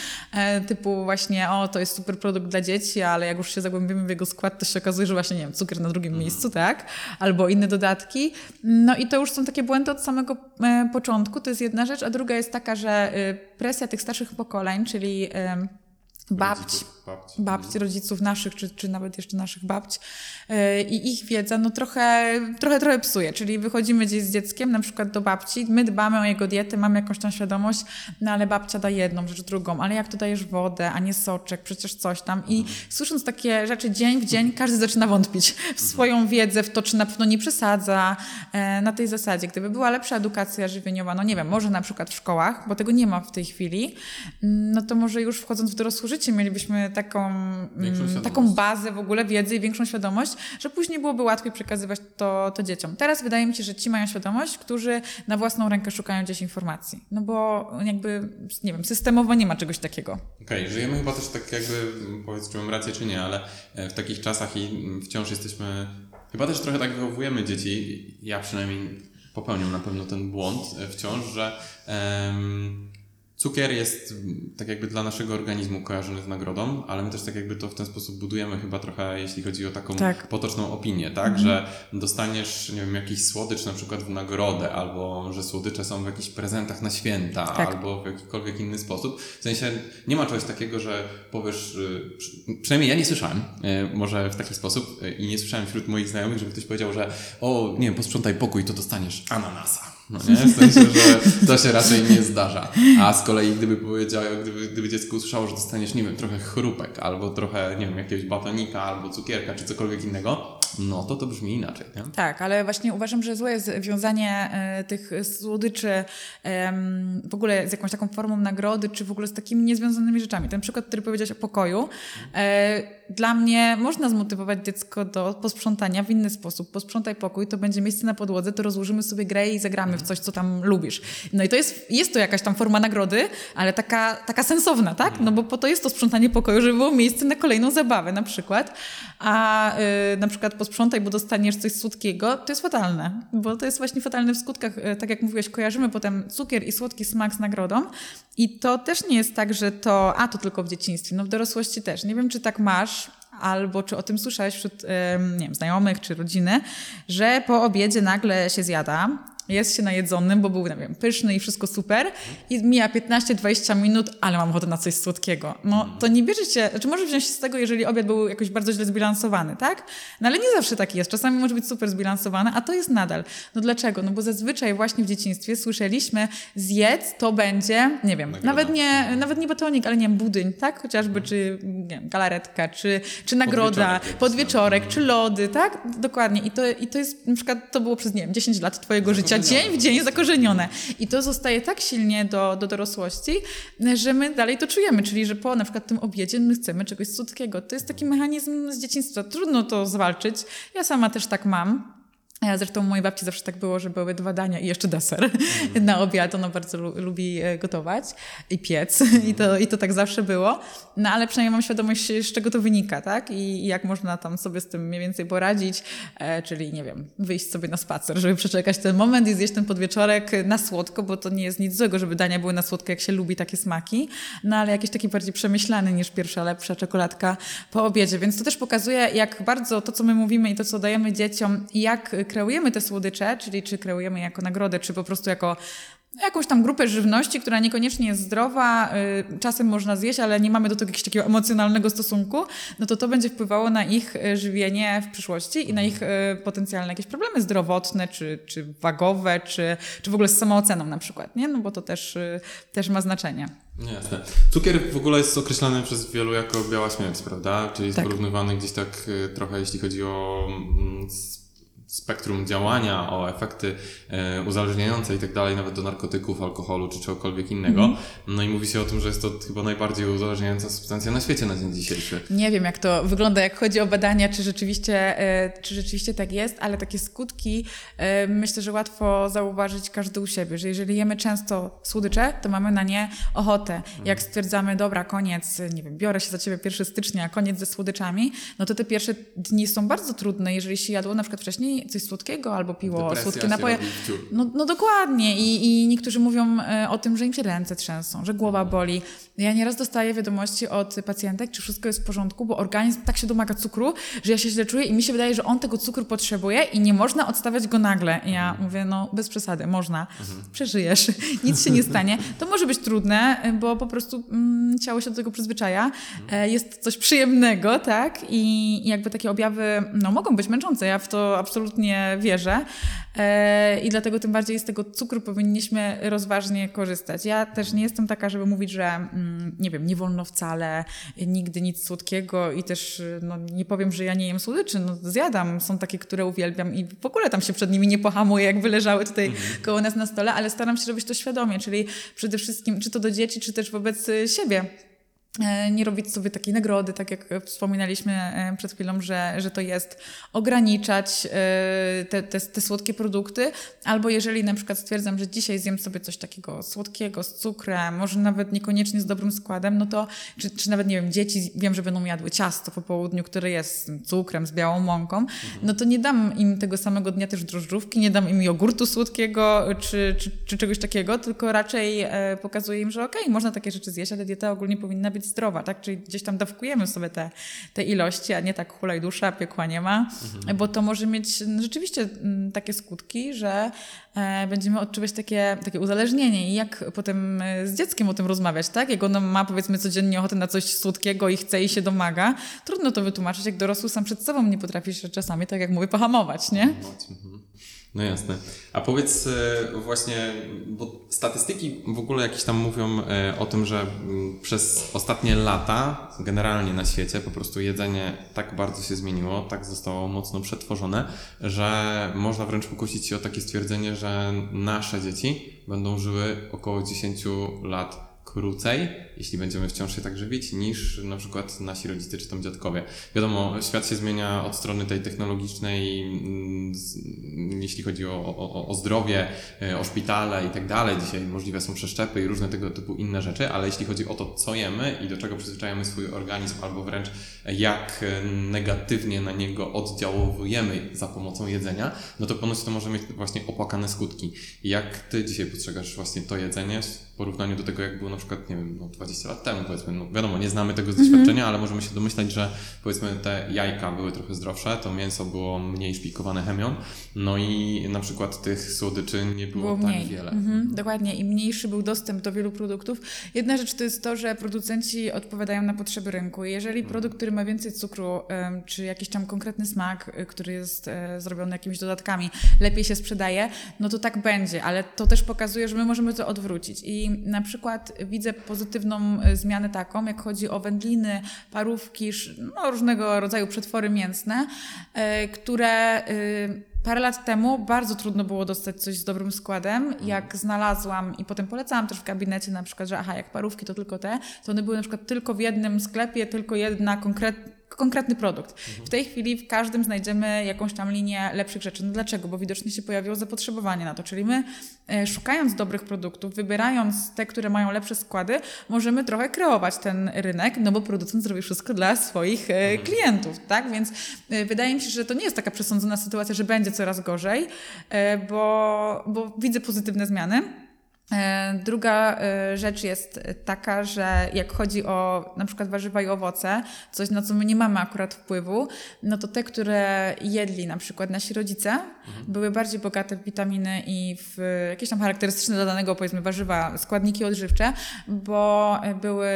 typu właśnie, o, to jest super produkt dla dzieci, ale jak już się zagłębimy w jego skład, to się okazuje, że właśnie, nie wiem, cukier na drugim miejscu, tak? Albo inne dodatki. No i to już są takie błędy od samego e, początku, to jest jedna rzecz, a druga jest taka, że e, presja tych starszych pokoleń, czyli babci, Rodziców, babci, rodziców naszych, czy, czy nawet jeszcze naszych babci. I ich wiedza no trochę, trochę, trochę psuje. Czyli wychodzimy gdzieś z dzieckiem, na przykład do babci, my dbamy o jego dietę, mamy jakąś tam świadomość, no ale babcia da jedną rzecz, drugą, ale jak tu dajesz wodę, a nie soczek, przecież coś tam. I słysząc takie rzeczy dzień w dzień, każdy zaczyna wątpić w swoją wiedzę, w to, czy na pewno nie przesadza. E, na tej zasadzie, gdyby była lepsza edukacja żywieniowa, no nie wiem, może na przykład w szkołach, bo tego nie ma w tej chwili, mm, no to może już wchodząc w dorosłe życie mielibyśmy taką, mm, taką bazę w ogóle wiedzy i większą świadomość, że później byłoby łatwiej przekazywać to, to dzieciom. Teraz wydaje mi się, że ci mają świadomość, którzy na własną rękę szukają gdzieś informacji. No bo jakby, nie wiem, systemowo nie ma czegoś takiego. Okej, żyjemy chyba też tak jakby, powiedz czy mam rację czy nie, ale e, w takich czasach i wciąż jesteśmy, chyba też trochę tak wychowujemy dzieci, ja przynajmniej popełniam na pewno ten błąd e, wciąż, że em, cukier jest m, tak jakby dla naszego organizmu kojarzony z nagrodą, ale my też tak jakby to w ten sposób budujemy chyba trochę, jeśli chodzi o taką Tak. potoczną opinię, tak, że dostaniesz, nie wiem, jakiś słodycz na przykład w nagrodę, albo że słodycze są w jakichś prezentach na święta, Tak. albo w jakikolwiek inny sposób. W sensie nie ma czegoś takiego, że powiesz, y, przy- przynajmniej ja nie słyszałem, y, może w taki sposób y, i nie słyszałem wśród moich znajomych, żeby ktoś powiedział, że o, nie wiem, posprzątaj pokój, to dostaniesz ananasa. No nie? W sensie, że to się raczej nie zdarza. A z kolei gdyby powiedział, gdyby, gdyby dziecko usłyszało, że dostaniesz, nie wiem, trochę chrupek, albo trochę, nie wiem, jakiegoś batonika, albo cukierka, czy cokolwiek innego, no to to brzmi inaczej, nie? Tak, ale właśnie uważam, że złe jest wiązanie e, tych słodyczy w ogóle z jakąś taką formą nagrody, czy w ogóle z takimi niezwiązanymi rzeczami. Ten przykład, który powiedziałeś o pokoju, e, dla mnie można zmotywować dziecko do posprzątania w inny sposób. Posprzątaj pokój, to będzie miejsce na podłodze, to rozłożymy sobie grę i zagramy w coś, co tam lubisz. No i to jest, jest to jakaś tam forma nagrody, ale taka, taka sensowna, tak? No bo po to jest to sprzątanie pokoju, żeby było miejsce na kolejną zabawę na przykład. A y, na przykład posprzątaj, bo dostaniesz coś słodkiego, to jest fatalne, bo to jest właśnie fatalne w skutkach. Y, Tak jak mówiłeś, kojarzymy potem cukier i słodki smak z nagrodą i to też nie jest tak, że to, a to tylko w dzieciństwie, no w dorosłości też. Nie wiem, czy tak masz, albo czy o tym słyszałeś wśród nie wiem, znajomych czy rodziny, że po obiedzie nagle się zjada, jest się najedzonym, bo był, nie wiem, pyszny i wszystko super i mija 15-20 minut, ale mam ochotę na coś słodkiego. No to nie bierze się, znaczy może wziąć się z tego, jeżeli obiad był jakoś bardzo źle zbilansowany, tak? No ale nie zawsze tak jest. Czasami może być super zbilansowany, a to jest nadal. No dlaczego? No bo zazwyczaj właśnie w dzieciństwie słyszeliśmy zjedz, to będzie, nie wiem, Nagroda. nawet nie, nawet nie batonik, ale nie wiem, budyń, tak? Chociażby, czy nie wiem, galaretka, czy, czy nagroda, Podwieczorek podwieczorek, czy lody, tak? Dokładnie. I to, I to jest, na przykład, to było przez, nie wiem, 10 lat twojego życia, Zakorzenione dzień w dzień zakorzenione. I to zostaje tak silnie do, do dorosłości, że my dalej to czujemy, czyli że po na przykład tym obiedzie my chcemy czegoś słodkiego. To jest taki mechanizm z dzieciństwa. Trudno to zwalczyć. Ja sama też tak mam. Ja Zresztą u mojej babci zawsze tak było, że były dwa dania i jeszcze deser na obiad. Ona bardzo lu- lubi e, gotować i piec I, to, i to tak zawsze było. No ale przynajmniej mam świadomość, z czego to wynika, tak? I, jak można tam sobie z tym mniej więcej poradzić, e, czyli nie wiem, wyjść sobie na spacer, żeby przeczekać ten moment i zjeść ten podwieczorek na słodko, bo to nie jest nic złego, żeby dania były na słodko, jak się lubi takie smaki, no ale jakiś taki bardziej przemyślany niż pierwsza lepsza czekoladka po obiedzie. Więc to też pokazuje, jak bardzo to, co my mówimy i to, co dajemy dzieciom, jak kreujemy te słodycze, czyli czy kreujemy jako nagrodę, czy po prostu jako jakąś tam grupę żywności, która niekoniecznie jest zdrowa, y, czasem można zjeść, ale nie mamy do tego jakiegoś takiego emocjonalnego stosunku, no to to będzie wpływało na ich y, żywienie w przyszłości i na ich y, potencjalne jakieś problemy zdrowotne, czy, czy wagowe, czy, czy w ogóle z samooceną na przykład, nie? No bo to też, też ma znaczenie. No Jasne. Cukier w ogóle jest określany przez wielu jako biała śmierć, prawda? Czyli jest Tak. porównywany gdzieś tak trochę, jeśli chodzi o mm, spektrum działania, o efekty e, uzależniające i tak dalej, nawet do narkotyków, alkoholu czy czegokolwiek innego. Mhm. No i mówi się o tym, że jest to chyba najbardziej uzależniająca substancja na świecie na dzień dzisiejszy. Nie wiem, jak to wygląda, jak chodzi o badania, czy rzeczywiście, e, czy rzeczywiście tak jest, ale takie skutki e, myślę, że łatwo zauważyć każdy u siebie, że jeżeli jemy często słodycze, to mamy na nie ochotę. Jak stwierdzamy, dobra, koniec, nie wiem, biorę się za ciebie 1 stycznia, koniec ze słodyczami, no to te pierwsze dni są bardzo trudne, jeżeli się jadło na przykład wcześniej coś słodkiego albo piło Depresja słodkie napoje. No, no dokładnie I, i niektórzy mówią e, o tym, że im się ręce trzęsą, że głowa boli. Ja nieraz dostaję wiadomości od pacjentek, czy wszystko jest w porządku, bo organizm tak się domaga cukru, że ja się źle czuję i mi się wydaje, że on tego cukru potrzebuje i nie można odstawiać go nagle. I ja mówię, no bez przesady, można, przeżyjesz, nic się nie stanie. To może być trudne, e, bo po prostu mm, ciało się do tego przyzwyczaja. E, jest coś przyjemnego, tak? I, I jakby takie objawy, no mogą być męczące, ja w to absolutnie wierzę. E, I dlatego tym bardziej z tego cukru powinniśmy rozważnie korzystać. Ja też nie jestem taka, żeby mówić, że mm, nie wiem, nie wolno wcale, nigdy nic słodkiego i też no, nie powiem, że ja nie jem słodyczy, no zjadam, są takie, które uwielbiam i w ogóle tam się przed nimi nie pohamuję, jakby leżały tutaj koło nas na stole, ale staram się robić to świadomie, czyli przede wszystkim czy to do dzieci, czy też wobec siebie nie robić sobie takiej nagrody, tak jak wspominaliśmy e, przed chwilą, że, że to jest ograniczać e, te, te, te słodkie produkty, albo jeżeli na przykład stwierdzam, że dzisiaj zjem sobie coś takiego słodkiego, z cukrem, może nawet niekoniecznie z dobrym składem, no to, czy, czy nawet, nie wiem, dzieci wiem, że będą jadły ciasto po południu, które jest z cukrem, z białą mąką, no to nie dam im tego samego dnia też drożdżówki, nie dam im jogurtu słodkiego, czy, czy, czy czegoś takiego, tylko raczej e, pokazuję im, że okej, można takie rzeczy zjeść, ale dieta ogólnie powinna być zdrowa, tak? Czyli gdzieś tam dawkujemy sobie te, te ilości, a nie tak hulaj dusza, piekła nie ma, bo to może mieć mm, rzeczywiście mm, takie skutki, że e, będziemy odczuwać takie, takie uzależnienie i jak potem e, z dzieckiem o tym rozmawiać, tak? Jak ono ma powiedzmy codziennie ochotę na coś słodkiego i chce i się domaga, trudno to wytłumaczyć, jak dorosły sam przed sobą nie potrafisz czasami, tak jak mówię, pohamować, nie? Mhm. No jasne. A powiedz e, właśnie, bo statystyki w ogóle jakieś tam mówią e, o tym, że mm, przez ostatnie lata generalnie na świecie po prostu jedzenie tak bardzo się zmieniło, tak zostało mocno przetworzone, że można wręcz pokusić się o takie stwierdzenie, że nasze dzieci będą żyły około 10 lat krócej, jeśli będziemy wciąż się tak żywić, niż na przykład nasi rodzice czy tam dziadkowie. Wiadomo, świat się zmienia od strony tej technologicznej, mm, jeśli chodzi o, o, o zdrowie, e, o szpitale i tak dalej. Dzisiaj możliwe są przeszczepy i różne tego typu inne rzeczy, ale jeśli chodzi o to, co jemy i do czego przyzwyczajamy swój organizm, albo wręcz jak e, negatywnie na niego oddziałujemy za pomocą jedzenia, no to ponoć to może mieć właśnie opłakane skutki. Jak ty dzisiaj postrzegasz właśnie to jedzenie w porównaniu do tego, jak było na przykład, nie wiem, no 20 lat temu, powiedzmy, no wiadomo, nie znamy tego z doświadczenia, ale możemy się domyślać, że powiedzmy te jajka były trochę zdrowsze, to mięso było mniej szpikowane chemią, no i na przykład tych słodyczy nie było, było tak mniej. wiele. Mhm, dokładnie i mniejszy był dostęp do wielu produktów. Jedna rzecz to jest to, że producenci odpowiadają na potrzeby rynku. Jeżeli produkt, który ma więcej cukru, czy jakiś tam konkretny smak, y, który jest e, zrobiony jakimiś dodatkami, lepiej się sprzedaje, no to tak będzie, ale to też pokazuje, że my możemy to odwrócić. I na przykład widzę pozytywną e, zmianę taką, jak chodzi o wędliny, parówki, no, różnego rodzaju przetwory mięsne, e, które y, Parę lat temu bardzo trudno było dostać coś z dobrym składem. Jak znalazłam i potem polecałam też w gabinecie na przykład, że aha, jak parówki to tylko te, to one były na przykład tylko w jednym sklepie, tylko jedna konkretna konkretny produkt. W tej chwili w każdym znajdziemy jakąś tam linię lepszych rzeczy. No dlaczego? Bo widocznie się pojawiło zapotrzebowanie na to. Czyli my e, szukając dobrych produktów, wybierając te, które mają lepsze składy, możemy trochę kreować ten rynek, no bo producent zrobi wszystko dla swoich e, klientów, tak? Więc e, wydaje mi się, że to nie jest taka przesądzona sytuacja, że będzie coraz gorzej, bo, bo widzę pozytywne zmiany. E, Druga e, rzecz jest taka, że jak chodzi o na przykład warzywa i owoce, coś na co my nie mamy akurat wpływu, no to te, które jedli na przykład nasi rodzice, były bardziej bogate w witaminy i w jakieś tam charakterystyczne dla danego powiedzmy warzywa, składniki odżywcze, bo były,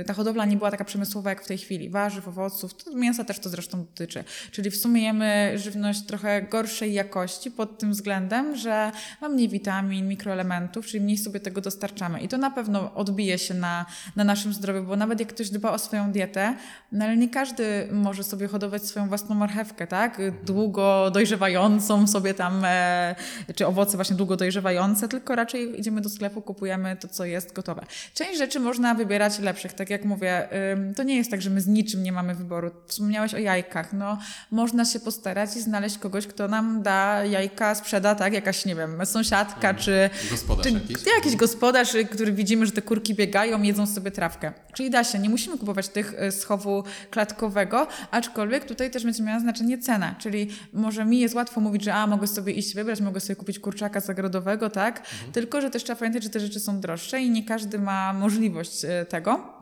e, ta hodowla nie była taka przemysłowa jak w tej chwili. Warzyw, owoców, to mięsa też to zresztą dotyczy. Czyli w sumie jemy żywność trochę gorszej jakości pod tym względem, że ma mniej witamin, mikroelementów, czyli mniej sobie tego dostarczamy. I to na pewno odbije się na, na naszym zdrowiu, bo nawet jak ktoś dba o swoją dietę, no ale nie każdy może sobie hodować swoją własną marchewkę, tak? Długo dojrzewającą sobie tam, e, czy owoce właśnie długo dojrzewające, tylko raczej idziemy do sklepu, kupujemy to, co jest gotowe. Część rzeczy można wybierać lepszych, tak jak mówię, to nie jest tak, że my z niczym nie mamy wyboru. Wspomniałeś o jajkach, no można się postarać i znaleźć kogoś, kto nam da jajka, sprzeda, tak? Jakaś, nie wiem, sąsiadka, czy, Gospodarz czy jakiś. jakiś? Gospodarz, y, który widzimy, że te kurki biegają, jedzą sobie trawkę. Czyli da się, nie musimy kupować tych y, schowu klatkowego, aczkolwiek tutaj też będzie miała znaczenie cena. Czyli może mi jest łatwo mówić, że a, mogę sobie iść wybrać, mogę sobie kupić kurczaka zagrodowego, tak? Mhm. Tylko, że też trzeba pamiętać, że te rzeczy są droższe i nie każdy ma możliwość y, tego.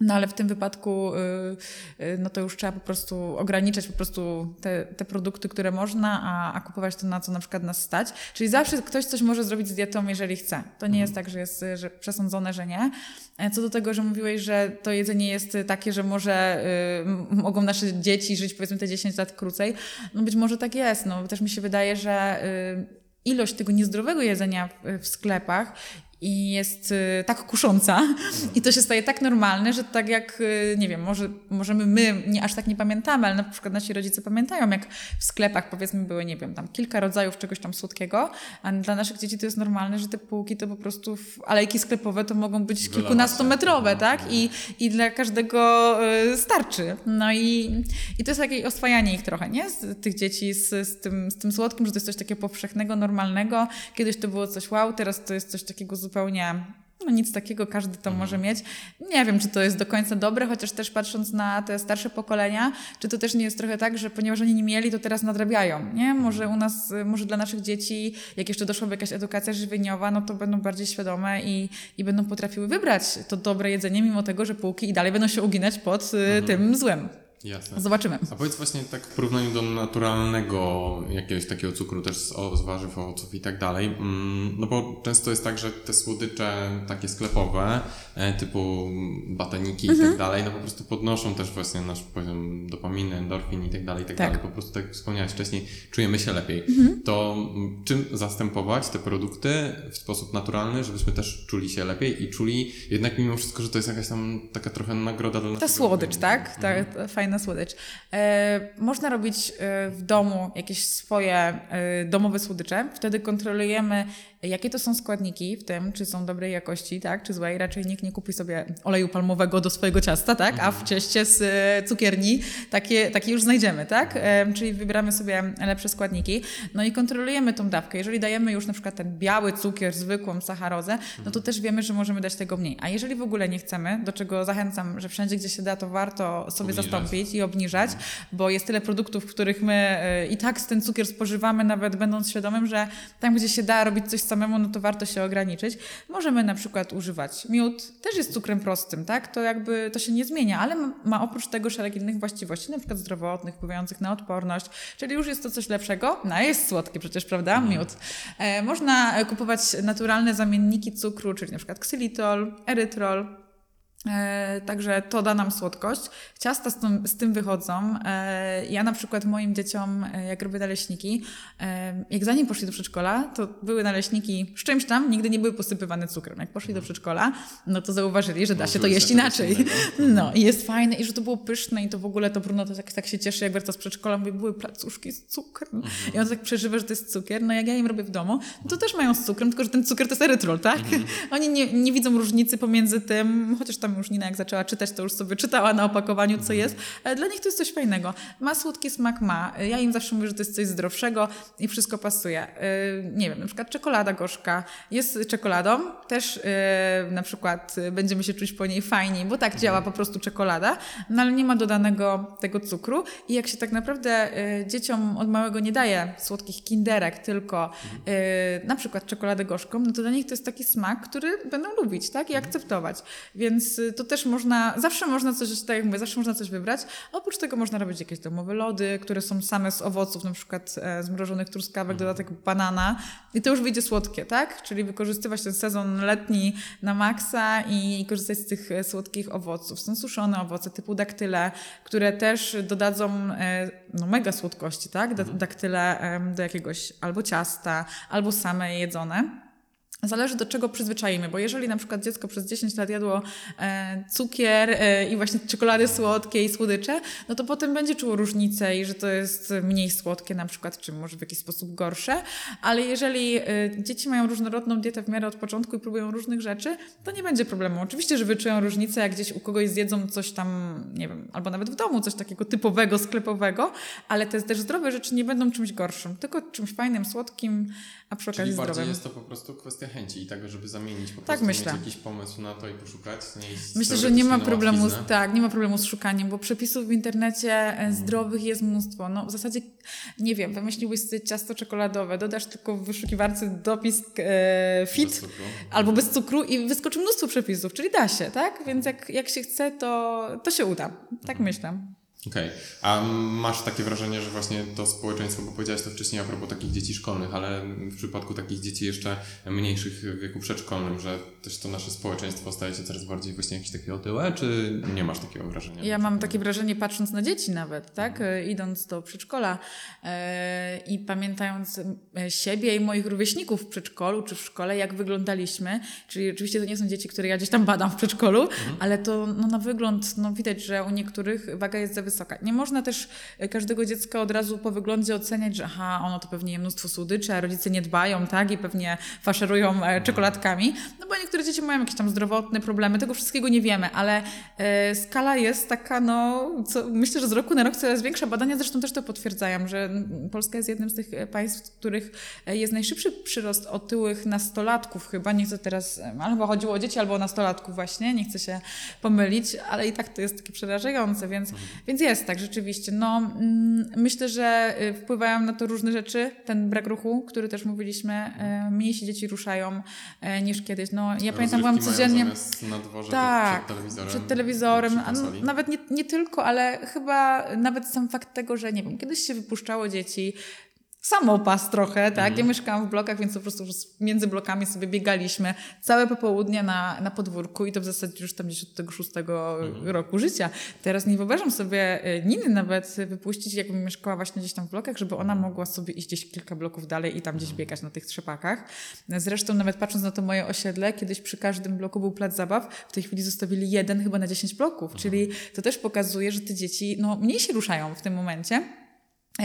No ale w tym wypadku y, y, no to już trzeba po prostu ograniczać po prostu te, te produkty, które można, a, a kupować to, na co na przykład nas stać. Czyli zawsze ktoś coś może zrobić z dietą, jeżeli chce. To nie jest mhm. tak, że jest że przesądzone, że nie. E, co do tego, że mówiłeś, że to jedzenie jest takie, że może y, mogą nasze dzieci żyć powiedzmy te 10 lat krócej, no być może tak jest. No też mi się wydaje, że ilość tego niezdrowego jedzenia w, w sklepach i jest y, tak kusząca i to się staje tak normalne, że tak jak, y, nie wiem, może, możemy my nie aż tak nie pamiętamy, ale na przykład nasi rodzice pamiętają, jak w sklepach powiedzmy były, nie wiem, tam kilka rodzajów czegoś tam słodkiego, a dla naszych dzieci to jest normalne, że te półki to po prostu, alejki sklepowe to mogą być kilkunastometrowe, tak? I, i dla każdego y, starczy. No i, i to jest takie oswajanie ich trochę, nie? Z tych dzieci z, z, tym, z tym słodkim, że to jest coś takiego powszechnego, normalnego. Kiedyś to było coś wow, teraz to jest coś takiego zupełnie zupełnie no nic takiego, każdy to może mhm. mieć. Nie wiem, czy to jest do końca dobre, chociaż też patrząc na te starsze pokolenia, czy to też nie jest trochę tak, że ponieważ oni nie mieli, to teraz nadrabiają, nie? Może u nas, może dla naszych dzieci, jak jeszcze doszłaby jakaś edukacja żywieniowa, no to będą bardziej świadome i, i będą potrafiły wybrać to dobre jedzenie, mimo tego, że półki i dalej będą się uginać pod y, mhm. tym złem. Jasne. Zobaczymy. A powiedz właśnie tak w porównaniu do naturalnego jakiegoś takiego cukru, też z, z warzyw, owoców i tak dalej, mm, no bo często jest tak, że te słodycze takie sklepowe, e, typu batoniki mhm. i tak mhm. dalej, no po prostu podnoszą też właśnie nasz poziom dopaminy, endorfin i tak dalej, i tak, tak, dalej. Po prostu tak jak wspomniałeś wcześniej, czujemy się lepiej. Mhm. To czym zastępować te produkty w sposób naturalny, żebyśmy też czuli się lepiej i czuli jednak mimo wszystko, że to jest jakaś tam taka trochę nagroda dla nas. Ta słodycz, tak? Ta, ta fajna fajna słodycz. E, można robić e, w domu jakieś swoje e, domowe słodycze. Wtedy kontrolujemy, jakie to są składniki w tym, czy są dobrej jakości, tak, czy złej. Raczej nikt nie kupi sobie oleju palmowego do swojego ciasta, tak, a w mhm. cieście z cukierni takie, takie już znajdziemy, tak, czyli wybieramy sobie lepsze składniki. No i kontrolujemy tą dawkę. Jeżeli dajemy już na przykład ten biały cukier, zwykłą sacharozę, no to mhm. też wiemy, że możemy dać tego mniej. A jeżeli w ogóle nie chcemy, do czego zachęcam, że wszędzie, gdzie się da, to warto sobie zastąpić i obniżać, bo jest tyle produktów, w których my e, i tak ten cukier spożywamy, nawet będąc świadomym, że tam, gdzie się da robić coś samemu, no to warto się ograniczyć. Możemy na przykład używać miód, też jest cukrem prostym, tak? To jakby to się nie zmienia, ale ma oprócz tego szereg innych właściwości, na przykład zdrowotnych, wpływających na odporność, czyli już jest to coś lepszego. No jest słodkie przecież, prawda? Mhm. Miód. E, można kupować naturalne zamienniki cukru, czyli na przykład ksylitol, erytrol, E, także to da nam słodkość. Ciasta z tym, z tym wychodzą. E, ja na przykład moim dzieciom, e, jak robię naleśniki, e, jak zanim poszli do przedszkola, to były naleśniki z czymś tam, nigdy nie były posypywane cukrem. Jak poszli do przedszkola, no to zauważyli, że da się to jeść inaczej. No i jest fajne i że to było pyszne i to w ogóle to Bruno to tak, tak się cieszy, jak wraca z przedszkola, mówi, były placuszki z cukrem. Mhm. I on tak przeżywa, że to jest cukier. No jak ja im robię w domu, to też mają z cukrem, tylko że ten cukier to jest erytrol, tak? Mhm. Oni nie, nie widzą różnicy pomiędzy tym, chociaż tam tam już Nina jak zaczęła czytać, to już sobie czytała na opakowaniu, co jest. Dla nich to jest coś fajnego. Ma słodki smak, ma. Ja im zawsze mówię, że to jest coś zdrowszego i wszystko pasuje. Y, nie wiem, na przykład czekolada gorzka jest czekoladą, też y, na przykład będziemy się czuć po niej fajniej, bo tak działa po prostu czekolada, no ale nie ma dodanego tego cukru i jak się tak naprawdę dzieciom od małego nie daje słodkich kinderek, tylko na przykład czekoladę gorzką, no to dla nich to jest taki smak, który będą lubić, tak? I akceptować. Więc to też można, zawsze można coś, tak jak mówię, zawsze można coś wybrać. Oprócz tego można robić jakieś domowe lody, które są same z owoców, na przykład e, zmrożonych truskawek, mhm. dodatek banana i to już wyjdzie słodkie, tak? Czyli wykorzystywać ten sezon letni na maksa i korzystać z tych e, słodkich owoców. Są suszone owoce typu daktyle, które też dodadzą e, no, mega słodkości, tak? Mhm. Daktyle do jakiegoś albo ciasta, albo same jedzone. Zależy do czego przyzwyczajimy, bo jeżeli na przykład dziecko przez 10 lat jadło e, cukier e, i właśnie czekolady słodkie i słodycze, no to potem będzie czuło różnicę i że to jest mniej słodkie na przykład, czy może w jakiś sposób gorsze, ale jeżeli e, dzieci mają różnorodną dietę w miarę od początku i próbują różnych rzeczy, to nie będzie problemu. Oczywiście, że wyczują różnicę, jak gdzieś u kogoś zjedzą coś tam, nie wiem, albo nawet w domu coś takiego typowego, sklepowego, ale te też zdrowe rzeczy nie będą czymś gorszym, tylko czymś fajnym, słodkim, a przy okazji Czyli zdrowym. bardziej jest to po prostu kwestia chęci i tego, żeby zamienić po Tak prostu myślę. mieć jakiś pomysł na to i poszukać. Myślę, że nie ma problemu z, tak, nie ma problemu z szukaniem, bo przepisów w internecie e, zdrowych jest mnóstwo. No, w zasadzie, nie wiem, wymyśliłbyś sobie ciasto czekoladowe, dodasz tylko w wyszukiwarce dopis e, Bez fit cukru. albo bez cukru i wyskoczy mnóstwo przepisów, czyli da się, tak? Więc jak, jak się chce, to, to się uda. Tak Mhm. myślę. Okej. A masz takie wrażenie, że właśnie to społeczeństwo, bo powiedziałeś to wcześniej a propos takich dzieci szkolnych, ale w przypadku takich dzieci jeszcze mniejszych w wieku przedszkolnym, że też to nasze społeczeństwo staje się coraz bardziej właśnie jakieś takie otyłe, czy nie masz takiego wrażenia? Ja mam takie wrażenie, patrząc na dzieci nawet, tak, e, idąc do przedszkola e, i pamiętając e, siebie i moich rówieśników w przedszkolu czy w szkole, jak wyglądaliśmy, czyli oczywiście to nie są dzieci, które ja gdzieś tam badam w przedszkolu, ale to no, na wygląd no, widać, że u niektórych waga jest za wysoka. Nie można też e, każdego dziecka od razu po wyglądzie oceniać, że aha, ono to pewnie je mnóstwo słodyczy, a rodzice nie dbają, tak, i pewnie faszerują e, czekoladkami, no bo niektóre dzieci mają jakieś tam zdrowotne problemy, tego wszystkiego nie wiemy, ale e, skala jest taka, no, co, myślę, że z roku na rok coraz większa. Badania zresztą też to potwierdzają, że Polska jest jednym z tych państw, w których jest najszybszy przyrost otyłych nastolatków chyba, nie chcę teraz, albo chodziło o dzieci, albo o nastolatków właśnie, nie chcę się pomylić, ale i tak to jest takie przerażające, więc, więc jest tak, rzeczywiście. No, mm, myślę, że y, wpływają na to różne rzeczy, ten brak ruchu, który też mówiliśmy, e, mniej się dzieci ruszają e, niż kiedyś. No, ja pamiętam, byłam Rozrywki codziennie... Na dworze Tak, przed telewizorem. przed telewizorem, konsoli. nawet nie, nie tylko, ale chyba nawet sam fakt tego, że nie wiem, kiedyś się wypuszczało dzieci, samopas trochę, tak? Ja mieszkałam w blokach, więc po prostu między blokami sobie biegaliśmy całe popołudnie na, na podwórku i to w zasadzie już tam gdzieś od tego szóstego roku życia. Teraz nie wyobrażam sobie e, Niny nawet wypuścić, jakbym mieszkała właśnie gdzieś tam w blokach, żeby ona mogła sobie iść gdzieś kilka bloków dalej i tam gdzieś biegać na tych trzepakach. Zresztą nawet patrząc na to moje osiedle, kiedyś przy każdym bloku był plac zabaw, w tej chwili zostawili jeden chyba na 10 bloków, czyli to też pokazuje, że te dzieci no, mniej się ruszają w tym momencie.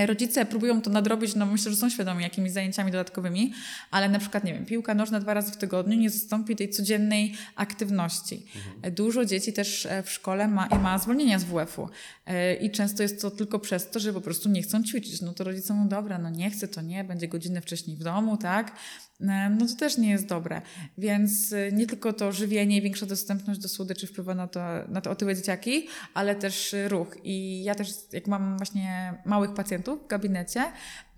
Rodzice próbują to nadrobić, no myślę, że są świadomi jakimiś zajęciami dodatkowymi, ale na przykład, nie wiem, piłka nożna dwa razy w tygodniu nie zastąpi tej codziennej aktywności. E, Dużo dzieci też e, w szkole ma, ma zwolnienia z WF-u E, i często jest to tylko przez to, że po prostu nie chcą ćwiczyć. No to rodzice mówią, dobra, no nie chcę, to nie, będzie godzinę wcześniej w domu, tak? E, No to też nie jest dobre. Więc e, nie tylko to żywienie i większa dostępność do słodyczy wpływa na to, na to otyłe dzieciaki, ale też e, ruch. I ja też, jak mam właśnie małych pacjentów w gabinecie,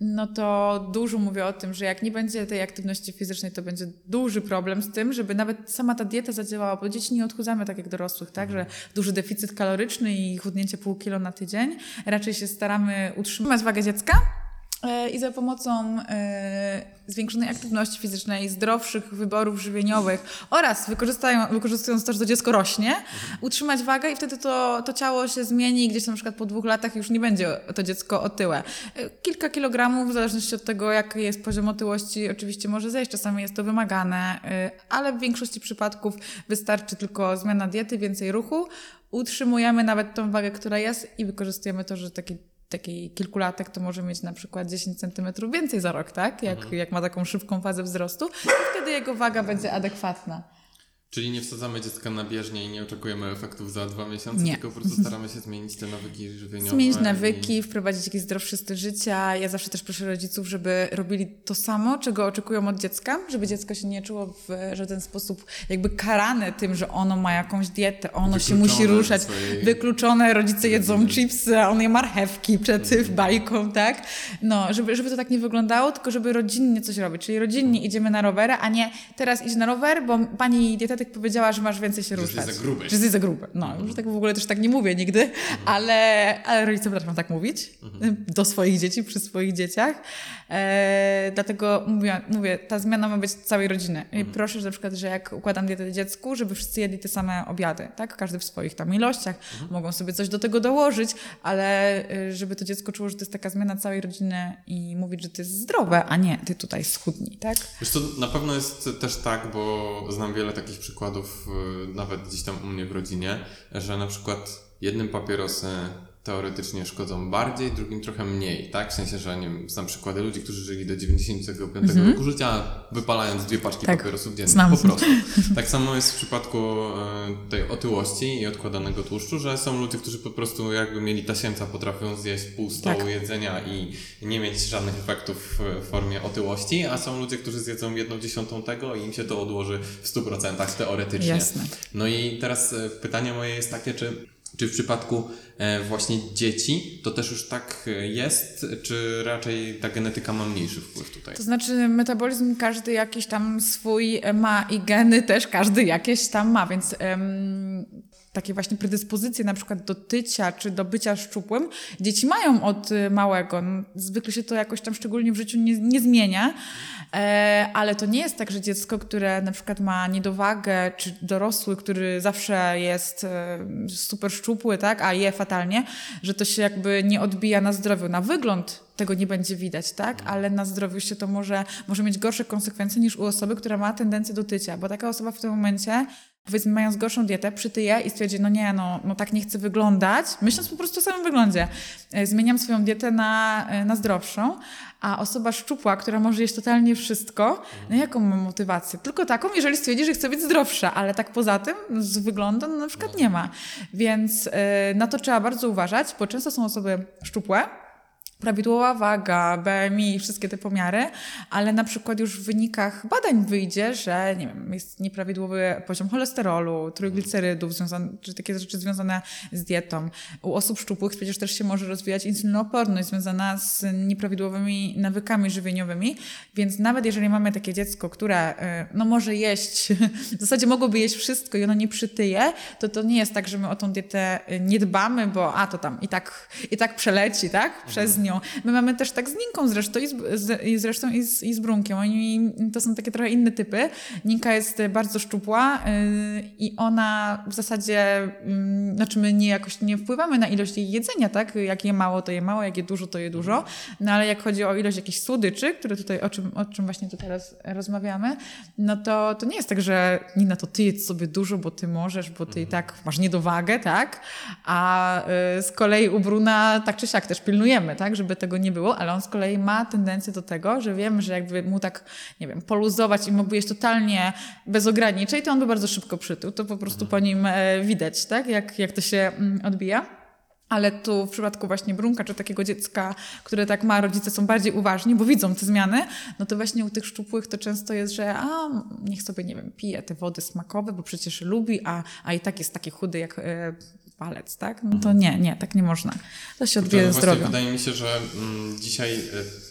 no to dużo mówię o tym, że jak nie będzie tej aktywności fizycznej, to będzie duży problem z tym, żeby nawet sama ta dieta zadziałała, bo dzieci nie odchudzamy tak jak dorosłych, tak, że duży deficyt kaloryczny i chudnięcie pół kilo na tydzień. Raczej się staramy utrzymać wagę dziecka, I za pomocą e, zwiększonej aktywności fizycznej, zdrowszych wyborów żywieniowych oraz wykorzystując to, że to dziecko rośnie, utrzymać wagę i wtedy to, to ciało się zmieni i gdzieś na przykład po dwóch latach już nie będzie to dziecko otyłe. E, Kilka kilogramów, w zależności od tego, jaki jest poziom otyłości, oczywiście może zejść. Czasami jest to wymagane, e, ale w większości przypadków wystarczy tylko zmiana diety, więcej ruchu. Utrzymujemy nawet tą wagę, która jest i wykorzystujemy to, że taki taki kilkulatek to może mieć na przykład 10 centymetrów więcej za rok, tak? Jak, jak ma taką szybką fazę wzrostu, i wtedy jego waga będzie adekwatna. Czyli nie wsadzamy dziecka na bieżnię i nie oczekujemy efektów za dwa miesiące, Nie. tylko po prostu staramy się zmienić te nawyki żywieniowe. Zmienić i- nawyki, wprowadzić jakiś zdrowszy styl życia. Ja zawsze też proszę rodziców, żeby robili to samo, czego oczekują od dziecka, żeby dziecko się nie czuło w żaden sposób jakby karane tym, że ono ma jakąś dietę, ono się Wykluczone musi ruszać. swojej- Wykluczone, rodzice jedzą chipsy, a on je marchewki przed Mhm. bajką, tak? No, żeby, żeby to tak nie wyglądało, tylko żeby rodzinnie coś robić. Czyli rodzinnie idziemy na rowerę, a nie teraz idź na rower, bo pani dietetyk powiedziała, że masz więcej się Że ruszać. jesteś za gruby. Że jesteś za gruby. No, już tak w ogóle też tak nie mówię nigdy, ale, ale rodzice potrafią tak mówić do swoich dzieci, przy swoich dzieciach. E, dlatego mówię, mówię, ta zmiana ma być całej rodziny. I proszę, że na przykład, że jak układam dietę dziecku, żeby wszyscy jedli te same obiady, tak? Każdy w swoich tam ilościach. Mogą sobie coś do tego dołożyć, ale y, żeby to dziecko czuło, że to jest taka zmiana całej rodziny i mówić, że to jest zdrowe, a nie ty tutaj schudnij, tak? Wiesz co, na pewno jest też tak, bo znam wiele takich przykładów, y, nawet gdzieś tam u mnie w rodzinie, że na przykład jednym papierosy teoretycznie szkodzą bardziej, drugim trochę mniej, tak? W sensie, że nie wiem, znam przykłady ludzi, którzy żyli do 95 roku życia, wypalając dwie paczki Tak, papierosów dziennie. znam. Po prostu. Tak samo jest w przypadku e, tej otyłości i odkładanego tłuszczu, że są ludzie, którzy po prostu jakby mieli tasiemca, potrafią zjeść pół stołu Tak. jedzenia i nie mieć żadnych efektów w formie otyłości, a są ludzie, którzy zjedzą jedną dziesiątą tego i im się to odłoży w 100% teoretycznie. Jasne. No i teraz e, pytanie moje jest takie, czy, czy w przypadku e, właśnie dzieci to też już tak e, jest, czy raczej ta genetyka ma mniejszy wpływ tutaj? To znaczy, metabolizm każdy jakiś tam swój ma i geny też każdy jakieś tam ma, więc takie właśnie predyspozycje na przykład do tycia czy do bycia szczupłym dzieci mają od y, małego. Zwykle się to jakoś tam szczególnie w życiu nie, nie zmienia, e, ale to nie jest tak, że dziecko, które na przykład ma niedowagę, czy dorosły, który zawsze jest e, super szczupły, tak, a je fatalnie, że to się jakby nie odbija na zdrowiu. Na wygląd tego nie będzie widać, tak? Ale na zdrowiu się to może, może mieć gorsze konsekwencje niż u osoby, która ma tendencję do tycia, bo taka osoba w tym momencie, powiedzmy mając gorszą dietę, przytyje i stwierdzi, no nie, no, no tak nie chcę wyglądać, myśląc po prostu o samym wyglądzie. E, Zmieniam swoją dietę na, e, na zdrowszą, a osoba szczupła, która może jeść totalnie wszystko, no jaką ma motywację? Tylko taką, jeżeli stwierdzi, że chce być zdrowsza, ale tak poza tym z wyglądu no, na przykład nie ma. Więc e, na to trzeba bardzo uważać, bo często są osoby szczupłe, prawidłowa waga, BMI wszystkie te pomiary, ale na przykład już w wynikach badań wyjdzie, że nie wiem, jest nieprawidłowy poziom cholesterolu, trójglicerydów, związane, czy takie rzeczy związane z dietą. U osób szczupłych przecież też się może rozwijać insulinooporność związana z nieprawidłowymi nawykami żywieniowymi, więc nawet jeżeli mamy takie dziecko, które y, no może jeść, w zasadzie mogłoby jeść wszystko i ono nie przytyje, to to nie jest tak, że my o tą dietę y, nie dbamy, bo a to tam i tak, i tak przeleci, tak? Przez nią. My mamy też tak z Ninką zresztą i z, z, i zresztą i z, i z Brunkiem. Oni, to są takie trochę inne typy. Ninka jest bardzo szczupła yy, i ona w zasadzie, yy, znaczy my nie jakoś nie wpływamy na ilość jej jedzenia, tak? Jak je mało, to je mało, jak je dużo, to je dużo. No ale jak chodzi o ilość jakichś słodyczy, które tutaj, o czym, o czym właśnie tu teraz rozmawiamy, no to, to nie jest tak, że Nina, to ty jedz sobie dużo, bo ty możesz, bo ty i tak masz niedowagę, tak? A y, z kolei u Bruna tak czy siak też pilnujemy, tak? Żeby tego nie było, ale on z kolei ma tendencję do tego, że wiemy, że jakby mu tak, nie wiem, poluzować i mógłby jeść totalnie bez ograniczeń, to on by bardzo szybko przytył. To po prostu po nim e, widać, tak? Jak, jak to się mm, odbija. Ale tu w przypadku właśnie brunka, czy takiego dziecka, które tak ma, rodzice są bardziej uważni, bo widzą te zmiany, no to właśnie u tych szczupłych to często jest, że a, niech sobie, nie wiem, pije te wody smakowe, bo przecież lubi, a, a i tak jest taki chudy jak e, palec, tak? No to nie, nie, tak nie można. To się odbije właśnie Wydaje mi się, że mm, dzisiaj e,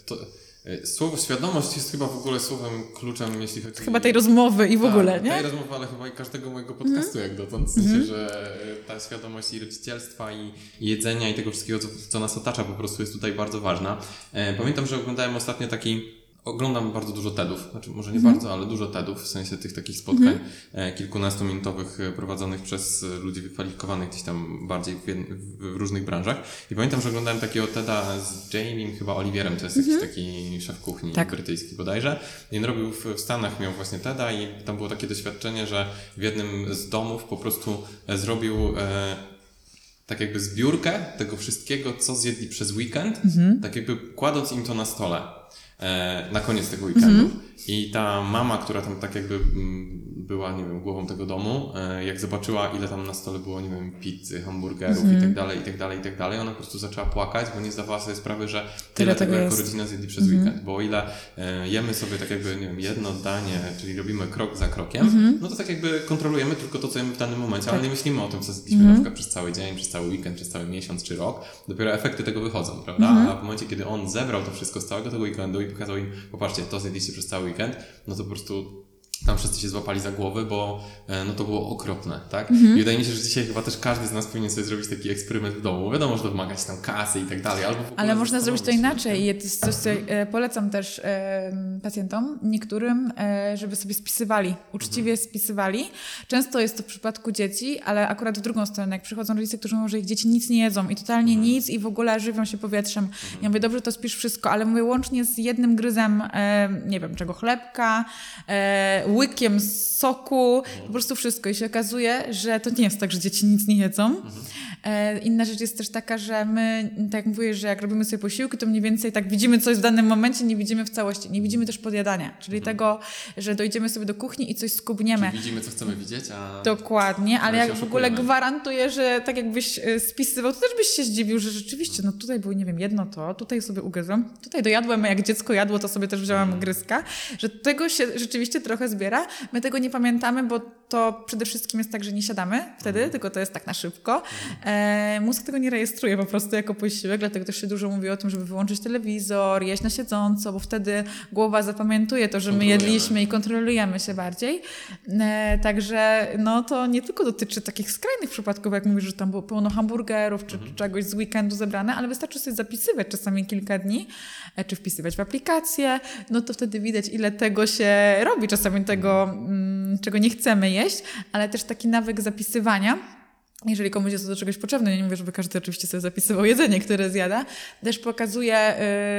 to, e, słowo świadomość jest chyba w ogóle słowem kluczem, jeśli chodzi Chyba tej rozmowy i w Tak, ogóle, nie? Tej rozmowy, ale chyba i każdego mojego podcastu jak dotąd. W sensie, że e, ta świadomość i rodzicielstwa, i, i jedzenia, i tego wszystkiego, co, co nas otacza, po prostu jest tutaj bardzo ważna. E, pamiętam, że oglądałem ostatnio taki. Oglądam bardzo dużo TEDów, znaczy może nie bardzo, ale dużo TEDów, w sensie tych takich spotkań e, kilkunastominutowych e, prowadzonych przez e, ludzi wykwalifikowanych gdzieś tam bardziej w, w, różnych branżach. I pamiętam, że oglądałem takiego TEDa z Jamiem chyba Oliwierem, to jest jakiś taki szef kuchni Tak. brytyjski bodajże. I on robił w, w Stanach, miał właśnie TEDa i tam było takie doświadczenie, że w jednym z domów po prostu zrobił e, tak jakby zbiórkę tego wszystkiego, co zjedli przez weekend, tak jakby kładąc im to na stole na koniec tego weekendu. I ta mama, która tam tak jakby mm, była, nie wiem, głową tego domu, e, jak zobaczyła, ile tam na stole było, nie wiem, pizzy, hamburgerów i tak dalej, i tak dalej, i tak dalej, ona po prostu zaczęła płakać, bo nie zdawała sobie sprawy, że tyle, tego tego jako jest. rodzina zjedli przez weekend. Bo o ile e, jemy sobie tak jakby, nie wiem, jedno danie, czyli robimy krok za krokiem, no to tak jakby kontrolujemy tylko to, co jemy w danym momencie, ale nie myślimy o tym, co zjedliśmy na przykład przez cały dzień, przez cały weekend, przez cały miesiąc czy rok. Dopiero efekty tego wychodzą, prawda? A w momencie, kiedy on zebrał to wszystko z całego tego weekendu i pokazał im, popatrzcie, to zjedliście przez cały weekend, no to po prostu tam wszyscy się złapali za głowy, bo e, no to było okropne, tak? I wydaje mi się, że dzisiaj chyba też każdy z nas powinien sobie zrobić taki eksperyment w domu. Wiadomo, że to wymaga tam kasy i tak dalej, albo Ale można zrobić to inaczej. I to jest coś, co e, polecam też e, pacjentom, niektórym, żeby sobie spisywali, uczciwie Mhm. spisywali. Często jest to w przypadku dzieci, ale akurat w drugą stronę, jak przychodzą rodzice, którzy mówią, że ich dzieci nic nie jedzą i totalnie Mhm. nic i w ogóle żywią się powietrzem. Ja mówię, dobrze, to spisz wszystko, ale mówię łącznie z jednym gryzem, nie wiem, czego, chlebka, łykiem soku, po prostu wszystko. I się okazuje, że to nie jest tak, że dzieci nic nie jedzą. E, Inna rzecz jest też taka, że my, tak jak mówię, że jak robimy sobie posiłki, to mniej więcej tak widzimy coś w danym momencie, nie widzimy w całości. Nie widzimy też podjadania, czyli tego, że dojdziemy sobie do kuchni i coś skubniemy. Czyli widzimy, co chcemy widzieć, a... Dokładnie, ale jak w ogóle gwarantuję, że tak jakbyś e, spisywał, to też byś się zdziwił, że rzeczywiście, no tutaj było, nie wiem, jedno to, tutaj sobie ugryzłem, tutaj dojadłem, jak dziecko jadło, to sobie też wziąłem Mm. gryzka, że tego się rzeczywiście trochę zbiera. My tego nie pamiętamy, bo to przede wszystkim jest tak, że nie siadamy wtedy, Mm. tylko to jest tak na szybko. E, mózg tego nie rejestruje po prostu jako posiłek, dlatego też się dużo mówi o tym, żeby wyłączyć telewizor, jeść na siedząco, bo wtedy głowa zapamiętuje to, że my jedliśmy i kontrolujemy się bardziej. E, także no to nie tylko dotyczy takich skrajnych przypadków, jak mówisz, że tam było pełno hamburgerów czy, czy czegoś z weekendu zebrane, ale wystarczy sobie zapisywać czasami kilka dni, e, czy wpisywać w aplikację, no to wtedy widać, ile tego się robi, czasami tego, mm, czego nie chcemy jeść, ale też taki nawyk zapisywania. Jeżeli komuś jest to do czegoś potrzebne, ja nie mówię, żeby każdy oczywiście sobie zapisywał jedzenie, które zjada, też pokazuje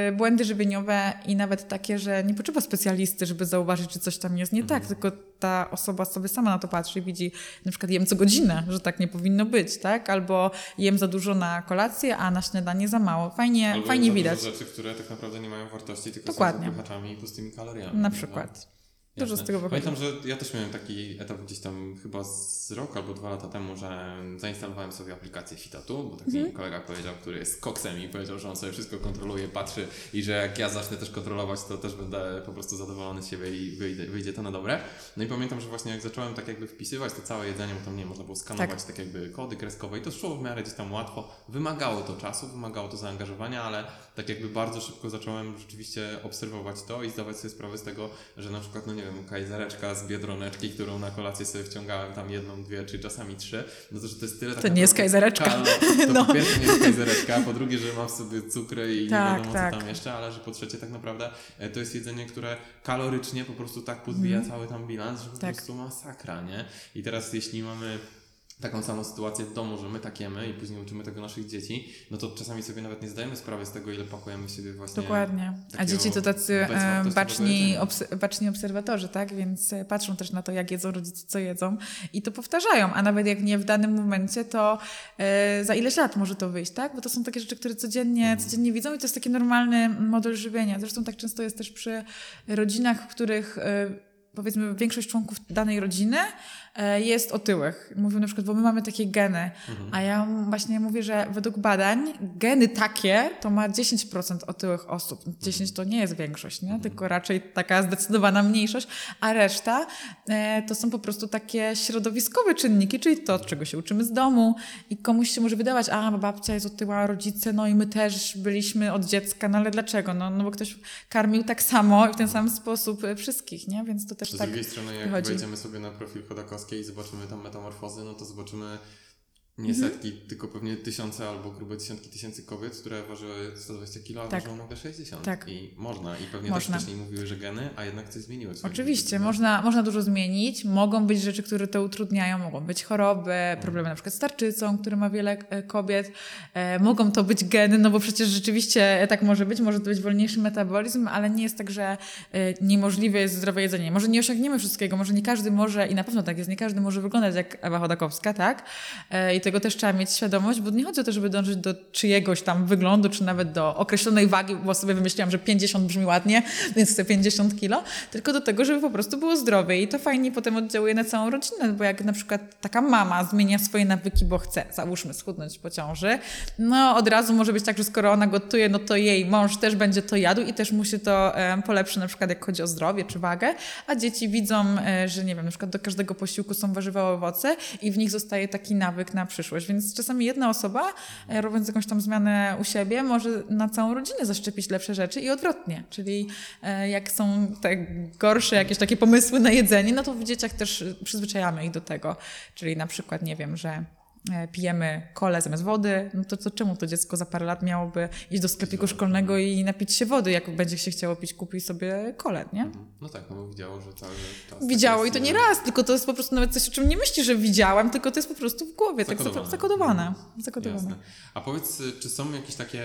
y, błędy żywieniowe i nawet takie, że nie potrzeba specjalisty, żeby zauważyć, czy coś tam jest nie tak, tylko ta osoba sobie sama na to patrzy i widzi, na przykład jem co godzinę, że tak nie powinno być, tak? Albo jem za dużo na kolację, a na śniadanie za mało. Fajnie, Albo fajnie widać. rzeczy, które tak naprawdę nie mają wartości, tylko Dokładnie. są i pustymi kaloriami. Na przykład. Dużo z tego wychodzi. Pamiętam, że ja też miałem taki etap gdzieś tam chyba z rok albo dwa lata temu, że zainstalowałem sobie aplikację Fitatu, bo taki Mhm. kolega powiedział, który jest koksem i powiedział, że on sobie wszystko kontroluje, patrzy i że jak ja zacznę też kontrolować, to też będę po prostu zadowolony z siebie i wyjdzie, wyjdzie to na dobre. No i pamiętam, że właśnie jak zacząłem tak jakby wpisywać to całe jedzenie, bo tam nie można było skanować tak, jakby kody kreskowe i to szło w miarę gdzieś tam łatwo. Wymagało to czasu, wymagało to zaangażowania, ale tak jakby bardzo szybko zacząłem rzeczywiście obserwować to i zdawać sobie sprawę z tego, że na przykład, no nie wiem, kajzereczka z biedroneczki, którą na kolację sobie wciągałem tam jedną, dwie, czy czasami trzy, no to, że to jest tyle To nie jest kajzereczka. kalo- To No. po pierwsze nie jest kajzereczka, po drugie, że mam w sobie cukry i Tak, nie wiadomo tak. co tam jeszcze, ale że po trzecie tak naprawdę e, to jest jedzenie, które kalorycznie po prostu tak podbija cały tam bilans, że po Tak. prostu masakra, nie? I teraz jeśli mamy taką samą sytuację w domu, że my tak jemy i później uczymy tego naszych dzieci, no to czasami sobie nawet nie zdajemy sprawy z tego, ile pakujemy w siebie właśnie. Dokładnie. A dzieci to tacy baczni, obs- baczni obserwatorzy, tak? Więc e, patrzą też na to, jak jedzą rodzice, co jedzą i to powtarzają. A nawet jak nie w danym momencie, to e, za ileś lat może to wyjść, tak? Bo to są takie rzeczy, które codziennie, Mhm. codziennie widzą i to jest taki normalny model żywienia. Zresztą tak często jest też przy rodzinach, w których e, powiedzmy większość członków danej rodziny jest otyłych. Mówią na przykład, bo my mamy takie geny, Mhm. a ja właśnie mówię, że według badań geny takie to ma 10% otyłych osób. 10 to nie jest większość, nie? tylko raczej taka zdecydowana mniejszość, a reszta e, to są po prostu takie środowiskowe czynniki, czyli to, czego się uczymy z domu i komuś się może wydawać, a babcia jest otyła, rodzice, no i my też byliśmy od dziecka, no ale dlaczego? No, no bo ktoś karmił tak samo i w ten sam sposób e, wszystkich, nie? Więc to też Z tak drugiej strony, jak wychodzi. wejdziemy sobie na profil I zobaczymy tam metamorfozy, no to zobaczymy nie Mhm. setki, tylko pewnie tysiące albo grube dziesiątki tysięcy kobiet, które ważyły 120 kg, a Tak. ważą nagle 60. Tak. I można. I pewnie Można. też wcześniej mówiły, że geny, a jednak coś zmieniły. Oczywiście, życiu. można, można dużo zmienić. Mogą być rzeczy, które to utrudniają, mogą być choroby, problemy na przykład z tarczycą, które ma wiele e, kobiet. E, mogą to być geny, no bo przecież rzeczywiście tak może być, może to być wolniejszy metabolizm, ale nie jest tak, że e, niemożliwe jest zdrowe jedzenie. Może nie osiągniemy wszystkiego, może nie każdy może, i na pewno tak jest, nie każdy może wyglądać jak Ewa Chodakowska, tak? E, I tego też trzeba mieć świadomość, bo nie chodzi o to, żeby dążyć do czyjegoś tam wyglądu, czy nawet do określonej wagi, bo sobie wymyśliłam, że 50 brzmi ładnie, więc te 50 kilo, tylko do tego, żeby po prostu było zdrowie. I to fajnie potem oddziałuje na całą rodzinę, bo jak na przykład taka mama zmienia swoje nawyki, bo chce, załóżmy, schudnąć po ciąży, no od razu może być tak, że skoro ona gotuje, no to jej mąż też będzie to jadł i też mu się to e, polepszy, na przykład jak chodzi o zdrowie czy wagę, a dzieci widzą, e, że nie wiem, na przykład do każdego posiłku są warzywa, owoce i w nich zostaje taki nawyk na przyszłość, więc czasami jedna osoba, e, robiąc jakąś tam zmianę u siebie, może na całą rodzinę zaszczepić lepsze rzeczy i odwrotnie, czyli e, jak są te gorsze jakieś takie pomysły na jedzenie, no to w dzieciach też przyzwyczajamy ich do tego, czyli na przykład, nie wiem, że pijemy kole zamiast wody, no to, to czemu to dziecko za parę lat miałoby iść do sklepiku szkolnego i napić się wody, jak będzie się chciało pić, kupi sobie kole, nie? No tak, no bo widziało, że cały czas. tak Widziało i to nie raz, tylko to jest po prostu nawet coś, o czym nie myśli, że widziałam, tylko to jest po prostu w głowie, tak Zakodowane. zakodowane. zakodowane. Jasne. A powiedz, y, czy są jakieś takie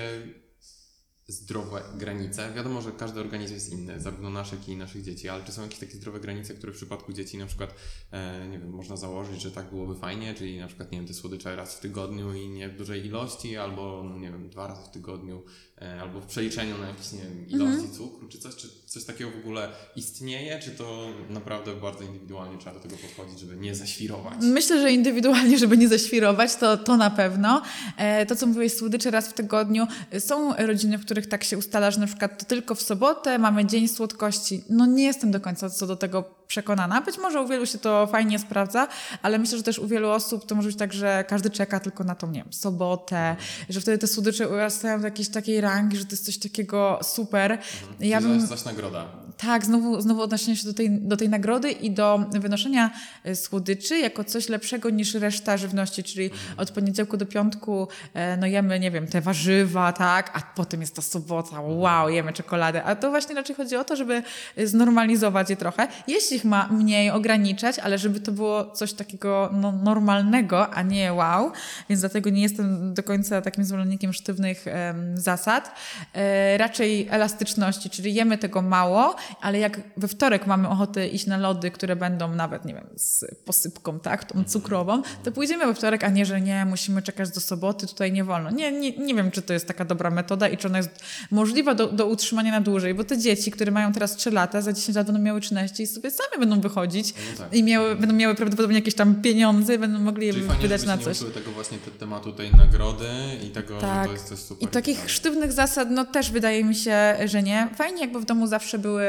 zdrowe granice? Wiadomo, że każdy organizm jest inny, zarówno nasz, jak i naszych dzieci, ale czy są jakieś takie zdrowe granice, które w przypadku dzieci na przykład, e, nie wiem, można założyć, że tak byłoby fajnie, czyli na przykład, nie wiem, te słodycze raz w tygodniu i nie w dużej ilości, albo, no, nie wiem, dwa razy w tygodniu, e, albo w przeliczeniu na jakieś, nie wiem, ilości Mhm. cukru, czy coś, czy coś takiego w ogóle istnieje, czy to naprawdę bardzo indywidualnie trzeba do tego podchodzić, żeby nie zaświrować? Myślę, że indywidualnie, żeby nie zaświrować, to, to na pewno. E, To, co mówiłeś, słodycze raz w tygodniu. Są rodziny, w których tak się ustala, że na przykład to tylko w sobotę mamy dzień słodkości. No nie jestem do końca co do tego przekonana. Być może u wielu się to fajnie sprawdza, ale myślę, że też u wielu osób to może być tak, że każdy czeka tylko na tą, nie wiem, sobotę, że wtedy te słodycze urastają do jakiejś takiej rangi, że to jest coś takiego super. Ja Czyli bym... zaś, zaś nagroda. Tak, znowu, znowu odnoszenie się do tej, do tej nagrody i do wynoszenia e, słodyczy jako coś lepszego niż reszta żywności, czyli od poniedziałku do piątku e, no jemy, nie wiem, te warzywa, tak, a potem jest ta sobota, wow, jemy czekoladę. A to właśnie raczej chodzi o to, żeby e, znormalizować je trochę. Jeśli ich ma mniej ograniczać, ale żeby to było coś takiego no, normalnego, a nie wow, więc dlatego nie jestem do końca takim zwolennikiem sztywnych em, zasad. E, raczej elastyczności, czyli jemy tego mało, ale jak we wtorek mamy ochotę iść na lody, które będą nawet, nie wiem, z posypką, tak, tą cukrową, to pójdziemy we wtorek, a nie, że nie, musimy czekać do soboty, tutaj nie wolno. Nie, nie, nie wiem, czy to jest taka dobra metoda i czy ona jest możliwa do, do utrzymania na dłużej, bo te dzieci, które mają teraz 3 lata, za 10 lat będą miały 13 i sobie same będą wychodzić No tak. i miały, będą miały prawdopodobnie jakieś tam pieniądze będą mogli je Czyli fajnie, wydać na coś. tego właśnie te, tematu tej nagrody i tego, Tak. to jest coś super. I takich tak. sztywnych zasad, no też wydaje mi się, że nie. Fajnie, jakby w domu zawsze były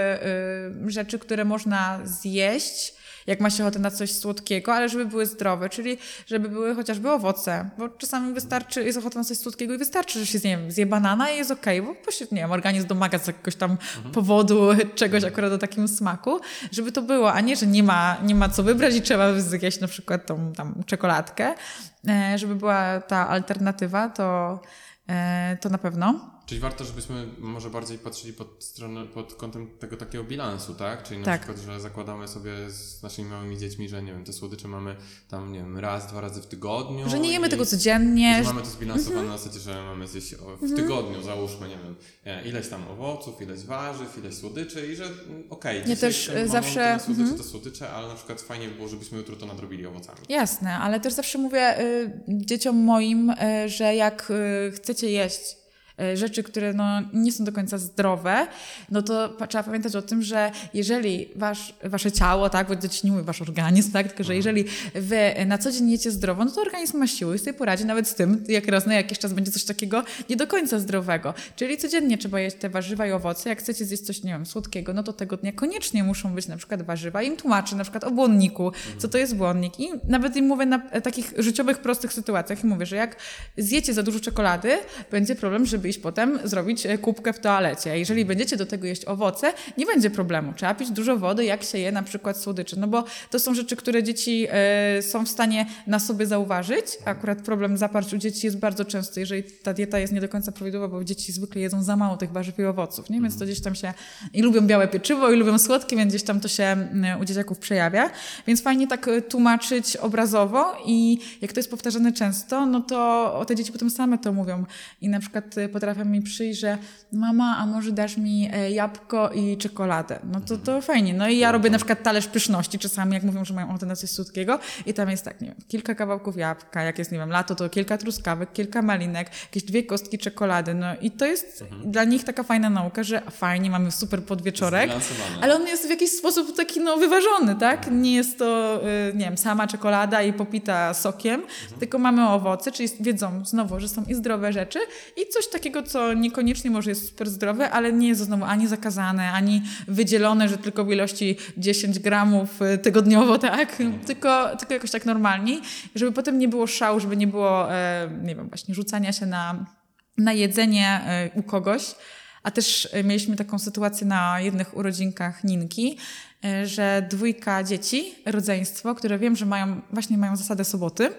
rzeczy, które można zjeść, jak ma się ochotę na coś słodkiego, ale żeby były zdrowe, czyli żeby były chociażby owoce, bo czasami wystarczy, jest ochota na coś słodkiego i wystarczy, że się nie wiem, zje banana i jest okej, bo po prostu, nie wiem, organizm domaga z jakiegoś tam powodu czegoś akurat o takim smaku, żeby to było, a nie, że nie ma, nie ma co wybrać i trzeba zjeść na przykład tą tam czekoladkę, e, żeby była ta alternatywa, to, e, to na pewno. Czyli warto, żebyśmy może bardziej patrzyli pod, stronę, pod kątem tego takiego bilansu, tak? Czyli na Tak. przykład, że zakładamy sobie z naszymi małymi dziećmi, że nie wiem, te słodycze mamy tam, nie wiem, raz, dwa razy w tygodniu. Że nie jemy i- tego codziennie. Że mamy to zbilansowane na zasadzie, że mamy zjeść w tygodniu, załóżmy, nie wiem, e, ileś tam owoców, ileś warzyw, ileś słodyczy i że mm, okej, Ja dzisiaj też, e, mamy zawsze- te słodycze, to słodycze, ale na przykład fajnie by było, żebyśmy jutro to nadrobili owocami. Jasne, ale też zawsze mówię y, dzieciom moim, y, że jak y, chcecie jeść rzeczy, które no, nie są do końca zdrowe, no to trzeba pamiętać o tym, że jeżeli wasz, wasze ciało, tak, bo dzieci nie wasz organizm, tak, tylko że jeżeli wy na co dzień jecie zdrowo, no to organizm ma siły i sobie poradzi nawet z tym, jak raz na jakiś czas będzie coś takiego nie do końca zdrowego. Czyli codziennie trzeba jeść te warzywa i owoce. Jak chcecie zjeść coś, nie wiem, słodkiego, no to tego dnia koniecznie muszą być na przykład warzywa. Im tłumaczę na przykład o błonniku, co to jest błonnik. I nawet im mówię na e, takich życiowych, prostych sytuacjach i mówię, że jak zjecie za dużo czekolady, będzie problem, żeby iść potem zrobić e, kubkę w toalecie. A jeżeli będziecie do tego jeść owoce, nie będzie problemu. Trzeba pić dużo wody, jak się je na przykład słodycze. No bo to są rzeczy, które dzieci e, są w stanie na sobie zauważyć. Akurat problem zaparć u dzieci jest bardzo częsty, jeżeli ta dieta jest nie do końca prawidłowa, bo dzieci zwykle jedzą za mało tych warzyw i owoców, nie? Więc to gdzieś tam się i lubią białe pieczywo i lubią słodkie, więc gdzieś tam to się mm, u dzieciaków przejawia. Więc fajnie tak e, tłumaczyć obrazowo i jak to jest powtarzane często, no to te dzieci potem same to mówią. I na przykład potrafią mi przyjść, że mama, a może dasz mi e, jabłko i czekoladę? No to, to fajnie. No i ja robię na przykład talerz pyszności czasami, jak mówią, że mają ochotę na coś słodkiego i tam jest tak, nie wiem, kilka kawałków jabłka, jak jest, nie wiem, lato, to kilka truskawek, kilka malinek, jakieś dwie kostki czekolady, no i to jest dla nich taka fajna nauka, że fajnie, mamy super podwieczorek, ale on jest w jakiś sposób taki no wyważony, tak? Nie jest to, y, nie wiem, sama czekolada i popita sokiem, tylko mamy owoce, czyli wiedzą znowu, że są i zdrowe rzeczy i coś takiego, co niekoniecznie może jest super zdrowe, ale nie jest znowu ani zakazane, ani wydzielone, że tylko w ilości 10 gramów y, tygodniowo, tak? Tylko, tylko jakoś tak normalniej, żeby potem nie było szału, żeby nie było, e, nie wiem, właśnie rzucania się na, na jedzenie e, u kogoś. A też e, mieliśmy taką sytuację na jednych urodzinkach Ninki, że dwójka dzieci, rodzeństwo, które wiem, że mają, właśnie mają zasadę soboty.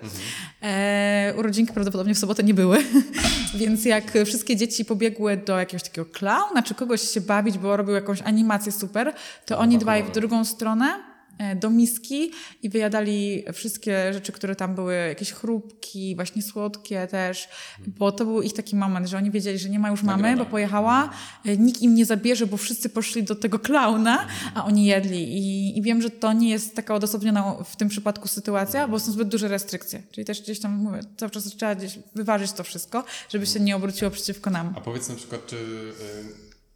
E, urodzinki prawdopodobnie w sobotę nie były, więc jak wszystkie dzieci pobiegły do jakiegoś takiego klauna, czy kogoś się bawić, bo robił jakąś animację super, to oni dwaj w drugą stronę do miski i wyjadali wszystkie rzeczy, które tam były, jakieś chrupki, właśnie słodkie też, bo to był ich taki moment, że oni wiedzieli, że nie ma już mamy, bo pojechała, e, nikt im nie zabierze, bo wszyscy poszli do tego klauna, a oni jedli. I, i wiem, że to nie jest taka odosobniona w tym przypadku sytuacja, bo są zbyt duże restrykcje, czyli też gdzieś tam, mówię, cały czas trzeba gdzieś wyważyć to wszystko, żeby się nie obróciło przeciwko nam. A powiedz na przykład, czy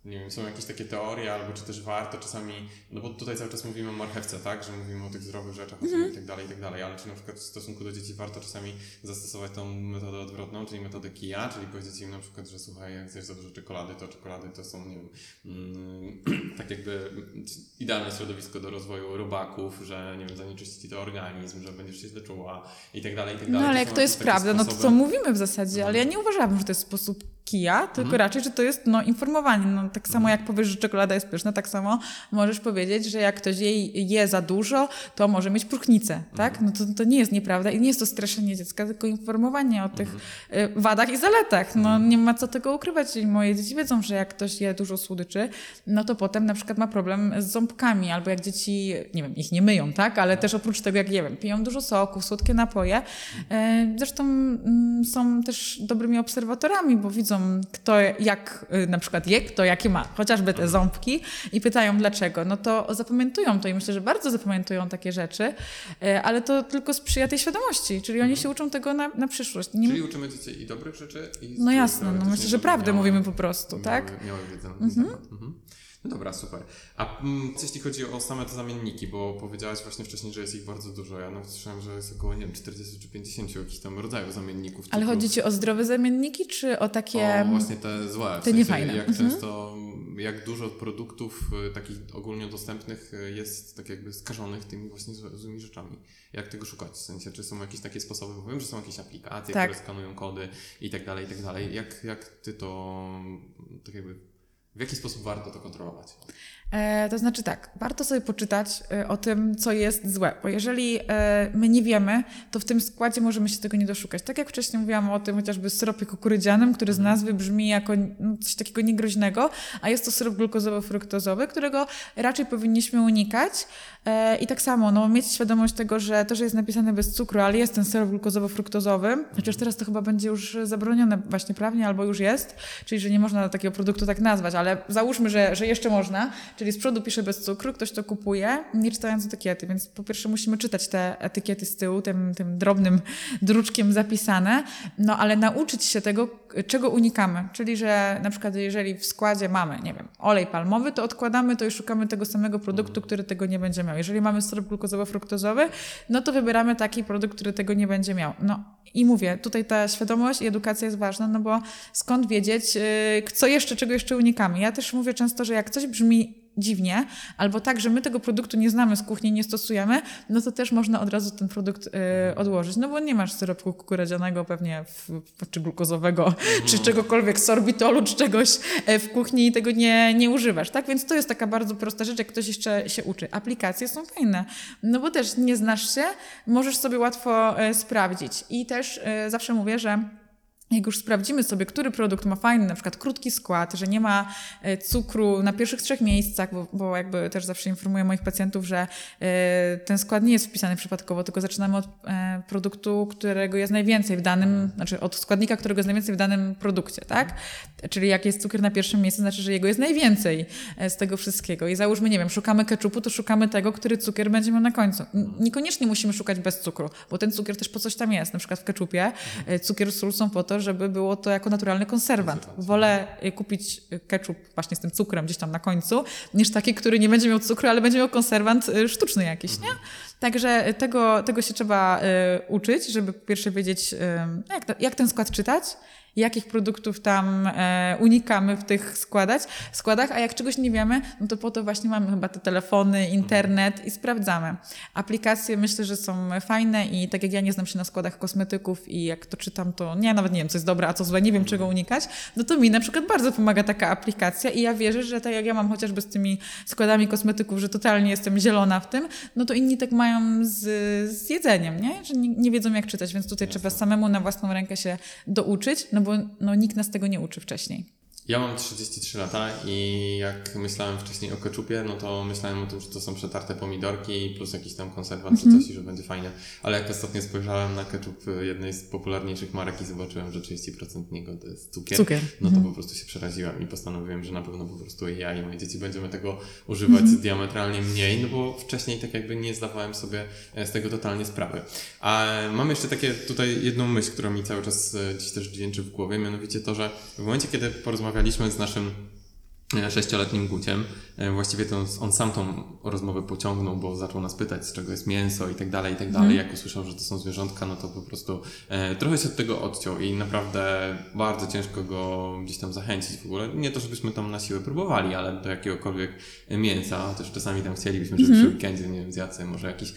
nie wiem, są jakieś takie teorie, albo czy też warto czasami, no bo tutaj cały czas mówimy o marchewce, tak, że mówimy o tych zdrowych rzeczach Mhm. i tak dalej, i tak dalej, ale czy na przykład w stosunku do dzieci warto czasami zastosować tą metodę odwrotną, czyli metodę kija, czyli powiedzieć im na przykład, że słuchaj, jak za dużo czekolady, to czekolady to są, nie wiem, mm, tak jakby idealne środowisko do rozwoju robaków, że nie wiem, zanieczyści ci to organizm, że będziesz się źle czuła i tak dalej, i tak No dalej. ale Czy jak to jest prawda, no to sposoby? co mówimy w zasadzie, ale ja nie uważałabym, że to jest sposób kija, tylko raczej, że to jest no, informowanie. No, tak samo jak powiesz, że czekolada jest pyszna, tak samo możesz powiedzieć, że jak ktoś jej je za dużo, to może mieć próchnicę, tak? No to, to nie jest nieprawda i nie jest to straszenie dziecka, tylko informowanie o tych y, wadach i zaletach. No nie ma co tego ukrywać moje dzieci wiedzą, że jak ktoś je dużo słodyczy, no to potem na przykład ma problem z ząbkami, albo jak dzieci, nie wiem, ich nie myją, tak? Ale też oprócz tego, jak nie wiem, piją dużo soków, słodkie napoje. E, Zresztą mm, są też dobrymi obserwatorami, bo widzą, kto jak y, na przykład je, kto jakie ma, chociażby te ząbki i pytają dlaczego. No to zapamiętują to i myślę, że bardzo zapamiętują takie rzeczy, e, ale to tylko sprzyja tej świadomości, czyli oni się uczą tego na, na przyszłość. Nie, Czyli uczymy dzieci i dobrych rzeczy, i no jasne, no myślę, że prawdę miały- mówimy po prostu, tak? Miały, miały wiedzę temat. Mhm. No dobra, super. A mm, jeśli chodzi o same te zamienniki, bo powiedziałaś właśnie wcześniej, że jest ich bardzo dużo. Ja nawet słyszałem, że jest około, nie wiem, 40 czy 50 jakichś tam rodzajów zamienników. Ale cukru. chodzi ci o zdrowe zamienniki, czy o takie... O właśnie te złe. W te sensie, niefajne. Jak Mhm. często, jak dużo produktów y, takich ogólnodostępnych y, jest tak jakby skażonych tymi właśnie złymi rzeczami. Jak tego szukać? W sensie, czy są jakieś takie sposoby, bo wiem, że są jakieś aplikacje, Tak. które skanują kody i tak dalej, i tak dalej. Jak, jak ty to, tak jakby, w jaki sposób warto to kontrolować? E, to znaczy tak, warto sobie poczytać e, o tym, co jest złe, bo jeżeli e, my nie wiemy, to w tym składzie możemy się tego nie doszukać. Tak jak wcześniej mówiłam o tym chociażby syropie kukurydzianym, który z nazwy brzmi jako no, coś takiego niegroźnego, a jest to syrop glukozowo-fruktozowy, którego raczej powinniśmy unikać. E, I tak samo, no, mieć świadomość tego, że to, że jest napisane bez cukru, ale jest ten syrop glukozowo-fruktozowy, chociaż teraz to chyba będzie już zabronione właśnie prawnie, albo już jest, czyli że nie można takiego produktu tak nazwać, ale załóżmy, że, że jeszcze można, czyli z przodu pisze bez cukru, ktoś to kupuje, nie czytając etykiety, więc po pierwsze musimy czytać te etykiety z tyłu, tym, tym drobnym druczkiem zapisane, no ale nauczyć się tego, czego unikamy, czyli że na przykład jeżeli w składzie mamy, nie wiem, olej palmowy, to odkładamy to i szukamy tego samego produktu, który tego nie będzie miał. Jeżeli mamy syrop glukozowo-fruktozowy, no to wybieramy taki produkt, który tego nie będzie miał. No i mówię, tutaj ta świadomość i edukacja jest ważna, no bo skąd wiedzieć, yy, co jeszcze, czego jeszcze unikamy. Ja też mówię często, że jak coś brzmi dziwnie, albo tak, że my tego produktu nie znamy z kuchni, nie stosujemy, no to też można od razu ten produkt y, odłożyć. No bo nie masz syropu kukurydzianego pewnie, w, czy glukozowego, czy czegokolwiek, sorbitolu, czy czegoś e, w kuchni i tego nie, nie używasz, tak? Więc to jest taka bardzo prosta rzecz, jak ktoś jeszcze się uczy. Aplikacje są fajne, no bo też nie znasz się, możesz sobie łatwo e, sprawdzić. I też e, zawsze mówię, że jak już sprawdzimy sobie, który produkt ma fajny, na przykład krótki skład, że nie ma e, cukru na pierwszych trzech miejscach, bo, bo jakby też zawsze informuję moich pacjentów, że e, ten skład nie jest wpisany przypadkowo, tylko zaczynamy od e, produktu, którego jest najwięcej w danym, znaczy od składnika, którego jest najwięcej w danym produkcie, tak? Czyli jak jest cukier na pierwszym miejscu, znaczy, że jego jest najwięcej z tego wszystkiego. I załóżmy, nie wiem, szukamy keczupu, to szukamy tego, który cukier będzie miał na końcu. Niekoniecznie musimy szukać bez cukru, bo ten cukier też po coś tam jest. Na przykład w keczupie cukier, sól są po to, żeby było to jako naturalny konserwant. Wolę e, kupić keczup właśnie z tym cukrem gdzieś tam na końcu, niż taki, który nie będzie miał cukru, ale będzie miał konserwant e, sztuczny jakiś, nie? Także tego, tego się trzeba e, uczyć, żeby po pierwsze wiedzieć, e, jak, to, jak ten skład czytać, jakich produktów tam e, unikamy w tych składać, składach, a jak czegoś nie wiemy, no to po to właśnie mamy chyba te telefony, internet i sprawdzamy. Aplikacje myślę, że są fajne i tak jak ja nie znam się na składach kosmetyków i jak to czytam, to nie, nawet nie wiem, co jest dobre, a co złe, nie wiem, czego unikać, no to mi na przykład bardzo pomaga taka aplikacja i ja wierzę, że tak jak ja mam chociażby z tymi składami kosmetyków, że totalnie jestem zielona w tym, no to inni tak mają z, z jedzeniem, nie? Że nie, nie wiedzą jak czytać, więc tutaj trzeba samemu na własną rękę się douczyć, no bo no, nikt nas tego nie uczy wcześniej. Ja mam 33 lata i jak myślałem wcześniej o keczupie, no to myślałem o tym, że to są przetarte pomidorki plus jakiś tam konserwat czy coś i że będzie fajnie. Ale jak ostatnio spojrzałem na keczup jednej z popularniejszych marek i zobaczyłem, że 30% niego to jest cukier, Cukier. no to po prostu się przeraziłem i postanowiłem, że na pewno po prostu ja i moje dzieci będziemy tego używać diametralnie mniej, no bo wcześniej tak jakby nie zdawałem sobie e, z tego totalnie sprawy. A mam jeszcze takie tutaj jedną myśl, która mi cały czas e, dziś też dźwięczy w głowie, mianowicie to, że w momencie, kiedy porozmawialiśmy z naszym e, sześcioletnim Guciem. E, Właściwie to on sam tą rozmowę pociągnął, bo zaczął nas pytać, z czego jest mięso i tak dalej, i tak dalej. Jak usłyszał, że to są zwierzątka, no to po prostu e, trochę się od tego odciął i naprawdę bardzo ciężko go gdzieś tam zachęcić w ogóle. Nie to, żebyśmy tam na siłę próbowali, ale do jakiegokolwiek mięsa. Też czasami tam chcielibyśmy, żeby przy weekendzie, nie wiem, zjadł może jakiś,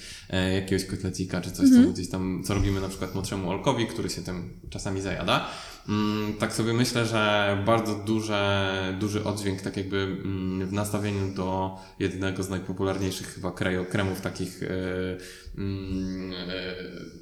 jakiegoś kotlecika czy coś, co gdzieś tam, co robimy na przykład młodszemu Olkowi, który się tym czasami zajada. Mm, tak sobie myślę, że bardzo duże, duży oddźwięk tak jakby mm, w nastawieniu do jednego z najpopularniejszych chyba kremów takich e, mm, e,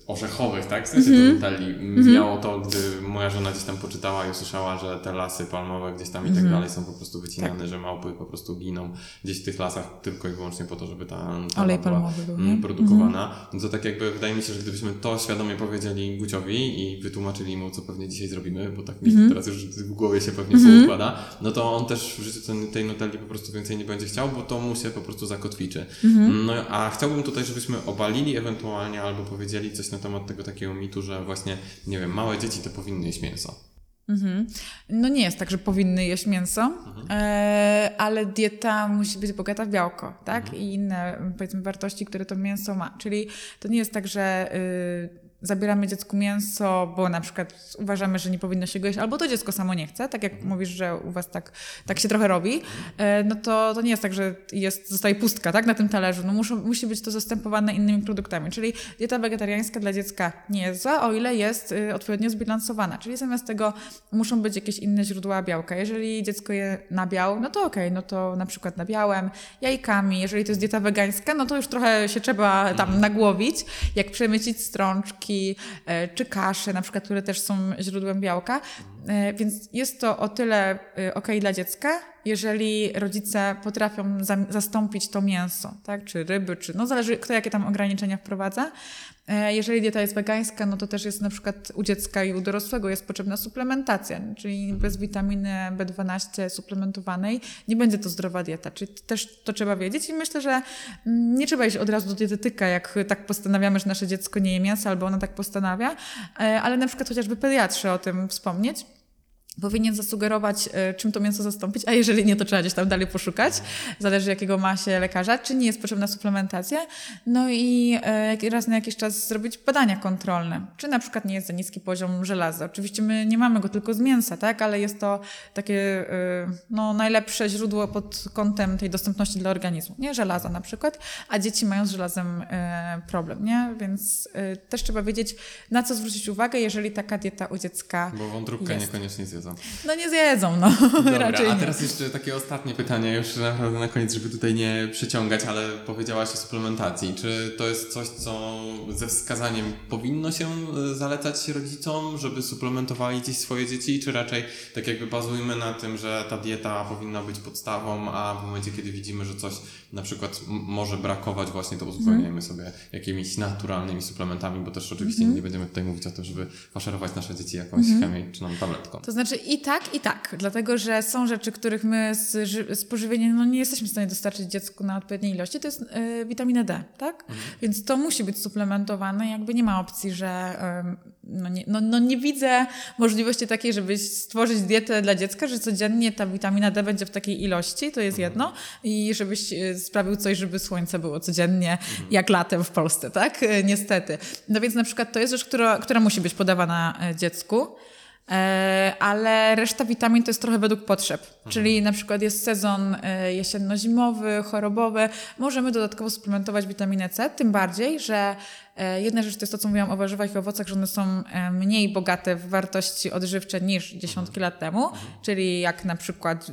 orzechowych, tak? W sensie do Nutelli. Miało to, gdy moja żona gdzieś tam poczytała i usłyszała, że te lasy palmowe gdzieś tam i tak dalej są po prostu wycinane, że małpy po prostu giną gdzieś w tych lasach tylko i wyłącznie po to, żeby ta, ta Olej była, palmowy był, mm, produkowana. No to tak jakby wydaje mi się, że gdybyśmy to świadomie powiedzieli Guciowi i wytłumaczyli mu, co pewnie dzisiaj zrobimy, bo tak mi teraz już w głowie się pewnie mm układa, no to on też w życiu tej Nutelli po prostu więcej nie będzie chciał, bo to mu się po prostu zakotwiczy. No a chciałbym tutaj, żebyśmy obalili ewentualnie albo powiedzieli coś na temat tego takiego mitu, że właśnie, nie wiem, małe dzieci to powinny jeść mięso. Mhm. No nie jest tak, że powinny jeść mięso, e, ale dieta musi być bogata w białko, tak? I inne, powiedzmy, wartości, które to mięso ma. Czyli to nie jest tak, że y, zabieramy dziecku mięso, bo na przykład uważamy, że nie powinno się go jeść, albo to dziecko samo nie chce, tak jak mówisz, że u was tak, tak się trochę robi, e, no to, to nie jest tak, że jest, zostaje pustka tak, na tym talerzu. No muszą, musi być to zastępowane innymi produktami. Czyli dieta wegetariańska dla dziecka nie jest za, o ile jest y, odpowiednio zbilansowana. Czyli zamiast tego muszą być jakieś inne źródła białka. Jeżeli dziecko je nabiał, no to okej, no to na przykład nabiałem, jajkami. Jeżeli to jest dieta wegańska, no to już trochę się trzeba tam nagłowić, jak przemycić strączki, e, czy kasze, na przykład, które też są źródłem białka. E, Więc jest to o tyle e, okej dla dziecka, jeżeli rodzice potrafią za, zastąpić to mięso, tak? czy ryby, czy no zależy kto jakie tam ograniczenia wprowadza. E, Jeżeli dieta jest wegańska, no to też jest na przykład u dziecka i u dorosłego jest potrzebna suplementacja, czyli bez witaminy B12 suplementowanej nie będzie to zdrowa dieta, czyli też to trzeba wiedzieć i myślę, że mm, nie trzeba iść od razu do dietetyka, jak tak postanawiamy, że nasze dziecko nie je mięsa albo ono tak postanawia, ale na przykład chociażby pediatrze o tym wspomnieć powinien zasugerować, e, czym to mięso zastąpić, a jeżeli nie, to trzeba gdzieś tam dalej poszukać. Zależy, jakiego ma się lekarza, czy nie jest potrzebna suplementacja. No i e, raz na jakiś czas zrobić badania kontrolne, czy na przykład nie jest za niski poziom żelaza. Oczywiście my nie mamy go tylko z mięsa, tak, ale jest to takie e, no, najlepsze źródło pod kątem tej dostępności dla organizmu, nie? Żelaza na przykład, a dzieci mają z żelazem problem, nie? Więc też trzeba wiedzieć, na co zwrócić uwagę, jeżeli taka dieta u dziecka Bo wątróbkę Jest. niekoniecznie zjedzą. no nie zjedzą, no. Dobra, Raczej a nie. teraz jeszcze takie ostatnie pytanie, już naprawdę na koniec, żeby tutaj nie przeciągać, ale powiedziałaś o suplementacji. Czy to jest coś, co ze wskazaniem powinno się e, zalecać rodzicom, żeby suplementowali gdzieś swoje dzieci, czy raczej tak jakby bazujmy na tym, że ta dieta powinna być podstawą, a w momencie, kiedy widzimy, że coś na przykład może brakować, właśnie to uzupełniajmy sobie jakimiś naturalnymi suplementami, bo też oczywiście nie będziemy tutaj mówić o tym, żeby faszerować nasze dzieci jakąś chemiczną tabletką. To znaczy i tak, i tak. Dlatego, że są rzeczy, których my z, ży- z pożywienia no, nie jesteśmy w stanie dostarczyć dziecku na odpowiedniej ilości. To jest y, witamina D, tak? Więc to musi być suplementowane. Jakby nie ma opcji, że ym, no, nie, no, no nie widzę możliwości takiej, żeby stworzyć dietę dla dziecka, że codziennie ta witamina D będzie w takiej ilości, to jest jedno. I żebyś y, sprawił coś, żeby słońce było codziennie, jak latem w Polsce, tak? Y, Niestety. No więc na przykład to jest rzecz, która, która musi być podawana y, dziecku. E, ale reszta witamin to jest trochę według potrzeb. Czyli na przykład jest sezon e, jesienno-zimowy, chorobowy. Możemy dodatkowo suplementować witaminę C, tym bardziej, że jedna rzecz to jest to, co mówiłam o warzywach i owocach, że one są e, mniej bogate w wartości odżywcze niż dziesiątki lat temu, czyli jak na przykład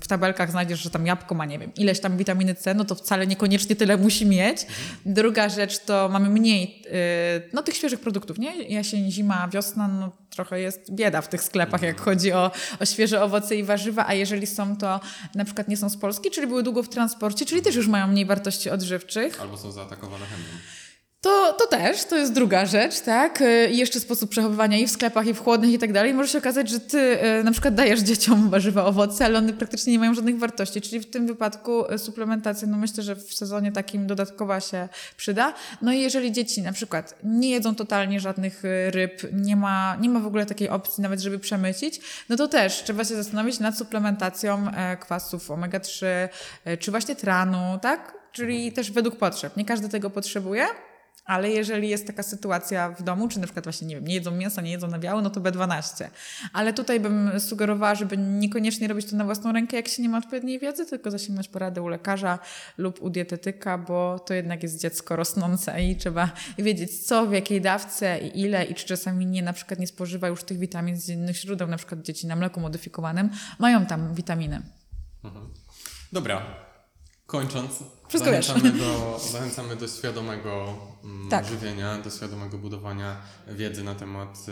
w tabelkach znajdziesz, że tam jabłko ma, nie wiem, ileś tam witaminy C, no to wcale niekoniecznie tyle musi mieć. Druga rzecz to mamy mniej y, no, tych świeżych produktów, nie? Jesień, zima, wiosna, no trochę jest bieda w tych sklepach, jak chodzi o, o świeże owoce i warzywa, a jeżeli są to na przykład nie są z Polski, czyli były długo w transporcie, czyli też już mają mniej wartości odżywczych, Albo są zaatakowane chemią. To, to też, to jest druga rzecz, tak? Y, I jeszcze sposób przechowywania i w sklepach, i w chłodnych i tak dalej. Może się okazać, że ty y, na przykład dajesz dzieciom warzywa, owoce, ale one praktycznie nie mają żadnych wartości. Czyli w tym wypadku y, suplementacja, no myślę, że w sezonie takim dodatkowa się przyda. No i jeżeli dzieci na przykład nie jedzą totalnie żadnych ryb, nie ma, nie ma w ogóle takiej opcji nawet, żeby przemycić, no to też trzeba się zastanowić nad suplementacją e, kwasów omega-3, e, czy właśnie tranu, tak? Czyli też według potrzeb. Nie każdy tego potrzebuje. Ale jeżeli jest taka sytuacja w domu, czy na przykład właśnie, nie wiem, nie jedzą mięsa, nie jedzą nabiału, no to B12. Ale tutaj bym sugerowała, żeby niekoniecznie robić to na własną rękę, jak się nie ma odpowiedniej wiedzy, tylko zasięgnąć poradę u lekarza lub u dietetyka, bo to jednak jest dziecko rosnące i trzeba wiedzieć co, w jakiej dawce i ile i czy czasami nie, na przykład nie spożywa już tych witamin z innych źródeł, na przykład dzieci na mleku modyfikowanym mają tam witaminy. Dobra, kończąc, Wszystko wiesz. zachęcamy do, zachęcamy do świadomego Tak. żywienia, do świadomego budowania wiedzy na temat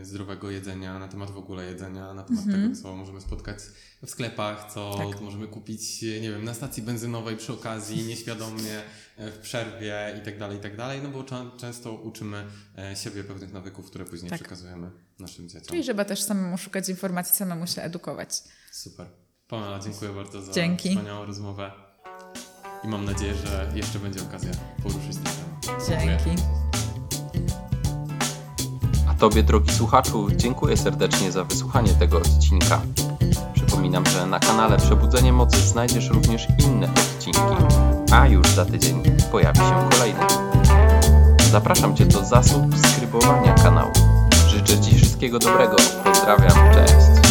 e, zdrowego jedzenia, na temat w ogóle jedzenia, na temat tego, co możemy spotkać w sklepach, co Mhm. Tak. możemy kupić, nie wiem, na stacji benzynowej przy okazji, nieświadomie, e, w przerwie i tak dalej, i tak dalej, no bo często uczymy e, siebie pewnych nawyków, które później Tak. przekazujemy naszym dzieciom. Czyli żeby też samemu szukać informacji, samemu się edukować. Super. Pamela, dziękuję bardzo za Dzięki. wspaniałą rozmowę. I mam nadzieję, że jeszcze będzie okazja poruszyć ten temat. Dzięki. A Tobie, drogi słuchaczu, dziękuję serdecznie za wysłuchanie tego odcinka. Przypominam, że na kanale Przebudzenie Mocy znajdziesz również inne odcinki, a już za tydzień pojawi się kolejny. Zapraszam Cię do zasubskrybowania kanału. Życzę Ci wszystkiego dobrego. Pozdrawiam, cześć.